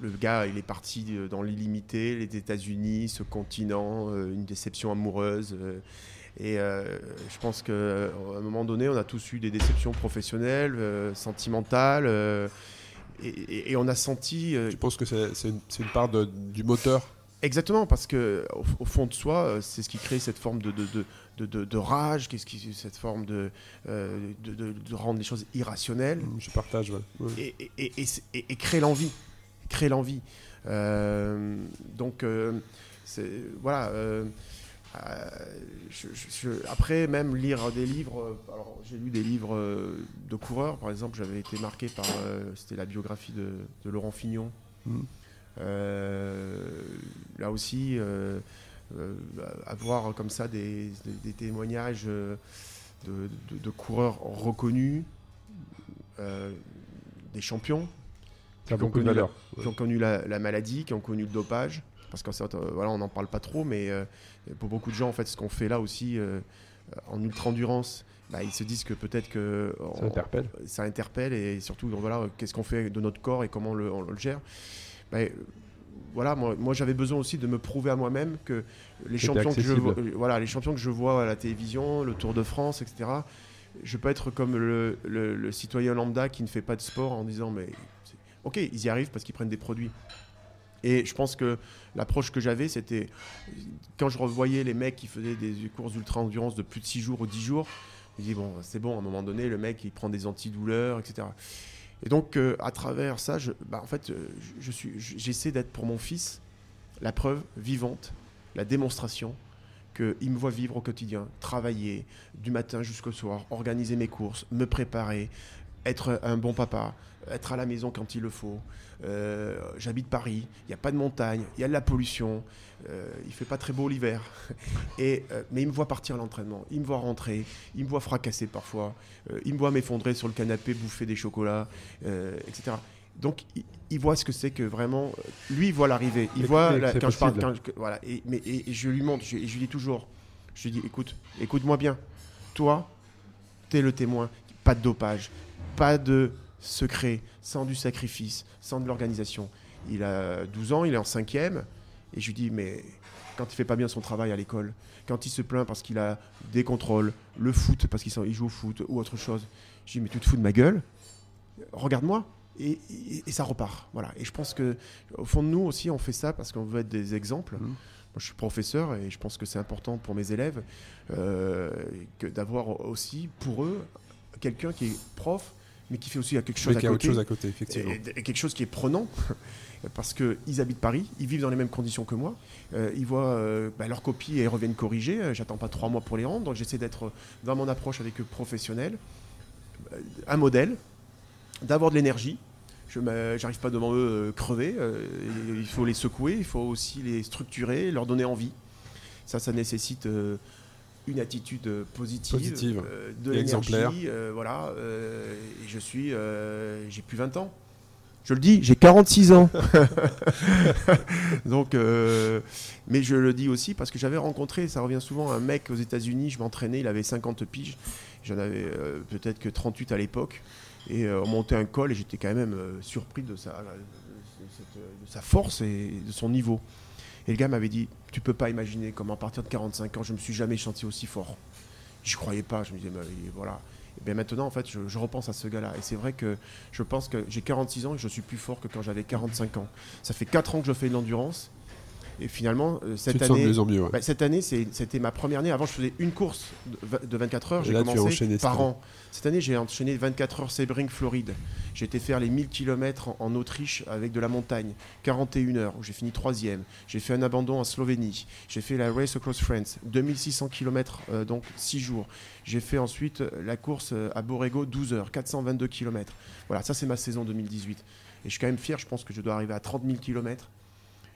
le gars, il est parti euh, dans l'illimité, les États-Unis, ce continent, euh, une déception amoureuse. et euh, je pense qu'à un moment donné, on a tous eu des déceptions professionnelles, euh, sentimentales. euh, et, et- et on a senti Je pense que c'est une, part de- du moteur? Exactement, parce que au, au fond de soi, c'est ce qui crée cette forme de, de, de, de, de- de rage, qu'est-ce qui, cette forme de, euh, de, rendre les choses irrationnelles Je partage. ouais. Ouais. et, et, créer l'envie. Créer l'envie. Euh, donc, euh, c'est- voilà. je- je- je- après, même lire des livres. Alors, j'ai lu des livres de coureurs, par exemple. J'avais été marqué par. C'était la biographie de, de Laurent Fignon. Euh, là aussi, avoir comme ça des, des- des témoignages euh, de, de- de coureurs reconnus, euh, des champions, qui ont beaucoup de connu valeur. qui ont connu la, la maladie, qui ont connu le dopage. Parce qu'en fait, euh, voilà, on n'en parle pas trop, mais euh, pour beaucoup de gens, en fait, ce qu'on fait là aussi euh, en ultra-endurance, bah, ils se disent que peut-être que Ça on- interpelle. ça interpelle et surtout voilà qu'est-ce qu'on fait de notre corps et comment on le, on le gère euh, voilà moi, moi, j'avais besoin aussi de me prouver à moi-même que les champions que je vois, voilà les champions que je vois à la télévision le Tour de France etc je peux être comme le, le- le citoyen lambda qui ne fait pas de sport en disant mais ok ils y arrivent parce qu'ils prennent des produits et je pense que l'approche que j'avais, c'était quand je revoyais les mecs qui faisaient des courses d'ultra-endurance de plus de 6 jours ou 10 jours, je me dis, bon, c'est bon, à un moment donné, le mec, il prend des antidouleurs, etc. Et donc, euh, à travers ça, je, bah, en fait, euh, j'essaie d'être pour mon fils la preuve vivante, la démonstration qu'il me voit vivre au quotidien, travailler du matin jusqu'au soir, organiser mes courses, me préparer, être un bon papa, être à la maison quand il le faut. Euh, J'habite Paris, il n'y a pas de montagne, il y a de la pollution, euh, il fait pas très beau l'hiver. Et, euh, mais il me voit partir à l'entraînement, il me voit rentrer, il me voit fracasser parfois, euh, il me voit m'effondrer sur le canapé, bouffer des chocolats, etc. Donc il, il voit ce que c'est que vraiment, lui il voit l'arrivée, il Et- voit la- quand je parle, possible. quand je- que- voilà, et, mais, et, et je lui montre, je, et je lui dis toujours, je lui dis écoute, écoute-moi bien, toi, t'es le témoin, pas de dopage, pas de secret, sans du sacrifice, sans de l'organisation. Il a 12 ans, il est en cinquième, et je lui dis, mais quand il fait pas bien son travail à l'école, quand il se plaint parce qu'il a des contrôles, le foot parce qu'il joue au foot ou autre chose, je dis, mais tu te fous de ma gueule, regarde-moi. Et, et- et ça repart. Voilà. Et je pense que au fond de nous aussi, on fait ça parce qu'on veut être des exemples. Mhm. Moi, je suis professeur et je pense que c'est important pour mes élèves euh, que d'avoir aussi pour eux quelqu'un qui est prof, mais qui fait aussi quelque chose Mais à qu'il y a autre côté chose à côté, effectivement. et, et quelque chose qui est prenant parce qu'ils habitent Paris, ils vivent dans les mêmes conditions que moi, euh, ils voient euh, bah, leurs copies et reviennent corrigées, Euh, j'attends pas trois mois pour les rendre, donc j'essaie d'être dans mon approche avec eux professionnel, Euh, un modèle, d'avoir de l'énergie. Je n'arrive pas devant eux euh, et il faut les secouer, il faut aussi les structurer, leur donner envie. Ça, ça nécessite une attitude euh, positive, Positive. euh, de l'énergie. euh, voilà, euh, et je suis, j'ai plus 20 ans. Je le dis, j'ai 46 ans. Donc, mais je le dis aussi parce que j'avais rencontré, ça revient souvent, un mec aux États-Unis. Je m'entraînais, il avait 50 piges. J'en avais peut-être que 38 à l'époque. Et on montait un col et j'étais quand même surpris de sa, de sa force et de son niveau. Et le gars m'avait dit Tu peux pas imaginer comment, à partir de 45 ans, je me suis jamais senti aussi fort. Je croyais pas. Je me disais, mais voilà. Et bien maintenant, en fait, je, je repense à ce gars-là. Et c'est vrai que je pense que j'ai 46 ans et je suis plus fort que quand j'avais 45 ans. Ça fait 4 ans que je fais de l'endurance. Et finalement, euh, cette tu te sens de année, mieux ouais. bah, cette année, c'était ma première année. Avant, je faisais une course de v- de 24 heures. J'ai commencé cette par an. Cette année, j'ai enchaîné 24 heures Sebring, Floride. J'ai été faire les 1000 km en, en Autriche avec de la montagne, 41 heures, où j'ai fini troisième. J'ai fait un abandon en Slovénie. J'ai fait la Race Across France, 2600 km, euh, donc 6 jours. J'ai fait ensuite euh, la course à Borrego, 12 heures, 422 km. Voilà, ça c'est ma saison 2018. Et je suis quand même fier, je pense que je dois arriver à 30 000 km.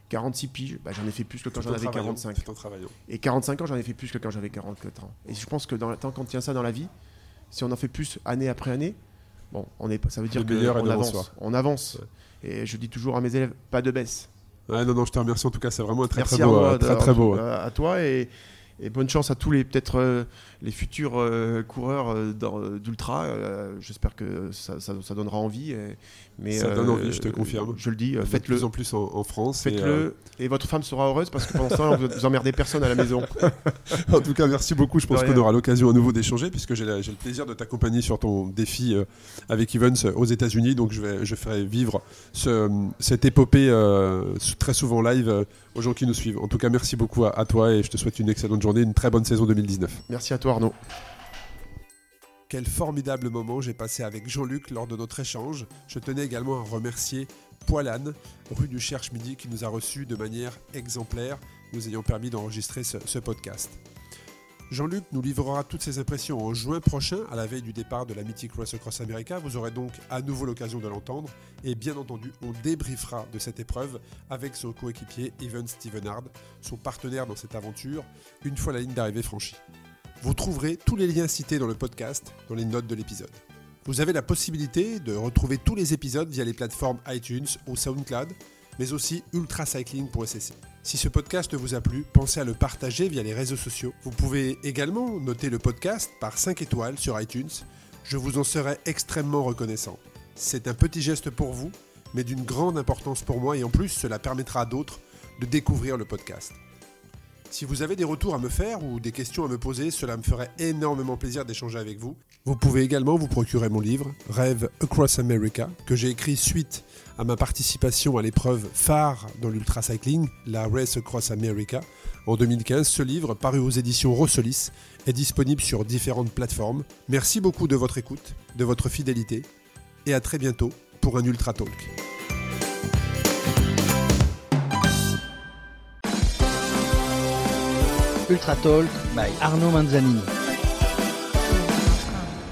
46 piges, bah, j'en ai fait plus que quand j'en en avais travaillant, 45. tout en travaillant. Et 45 ans, j'en ai fait plus que quand j'avais 44 ans. Et je pense que dans, tant qu'on tient ça dans la vie, si on en fait plus année après année, bon, on est, ça veut dire qu'on avance. On avance. Et je dis toujours à mes élèves, pas de baisse. Ouais, non, non, je te remercie en tout cas, c'est vraiment un très Merci très beau. à, euh, moi, très, de- très beau. à, à toi et, et bonne chance à tous les peut-être euh, les futurs euh, coureurs euh, d'ultra. J'espère que ça, ça- ça donnera envie. et- mais Ça donne envie, je te confirme. Je le dis, De faites-le. plus en plus en, en France. et, Faites-le et, votre femme sera heureuse parce que pendant ce temps, vous, vous emmerdez personne à la maison. En tout cas, merci beaucoup. Je pense qu'on aura l'occasion à nouveau d'échanger puisque j'ai le plaisir de t'accompagner sur ton défi avec Evans aux États-Unis. Donc, je, vais, je ferai vivre ce- cette épopée très souvent live aux gens qui nous suivent. En tout cas, merci beaucoup à, à toi et je te souhaite une excellente journée, une très bonne saison 2019. Merci à toi Arnaud. Quel formidable moment j'ai passé avec Jean-Luc lors de notre échange. Je tenais également à remercier Poilane, rue du Cherche-Midi, qui nous a reçus de manière exemplaire, nous ayant permis d'enregistrer ce, ce podcast. Jean-Luc nous livrera toutes ses impressions en juin prochain, à la veille du départ de la mythique Race Across America. Vous aurez donc à nouveau l'occasion de l'entendre. Et bien entendu, on débriefera de cette épreuve avec son coéquipier Evan Stevenard, son partenaire dans cette aventure, une fois la ligne d'arrivée franchie. Vous trouverez tous les liens cités dans le podcast, dans les notes de l'épisode. Vous avez la possibilité de retrouver tous les épisodes via les plateformes iTunes ou SoundCloud, mais aussi ultracycling.cc. Si ce podcast vous a plu, pensez à le partager via les réseaux sociaux. Vous pouvez également noter le podcast par 5 étoiles sur iTunes. Je vous en serai extrêmement reconnaissant. C'est un petit geste pour vous, mais d'une grande importance pour moi et en plus cela permettra à d'autres de découvrir le podcast. Si vous avez des retours à me faire ou des questions à me poser, cela me ferait énormément plaisir d'échanger avec vous. Vous pouvez également vous procurer mon livre Rêve Across America que j'ai écrit suite à ma participation à l'épreuve phare dans l'ultra cycling, la Race Across America. En 2015, ce livre, paru aux éditions Rossolis, est disponible sur différentes plateformes. Merci beaucoup de votre écoute, de votre fidélité et à très bientôt pour un Ultra Talk. Ultra Talk by Arnaud Manzanini.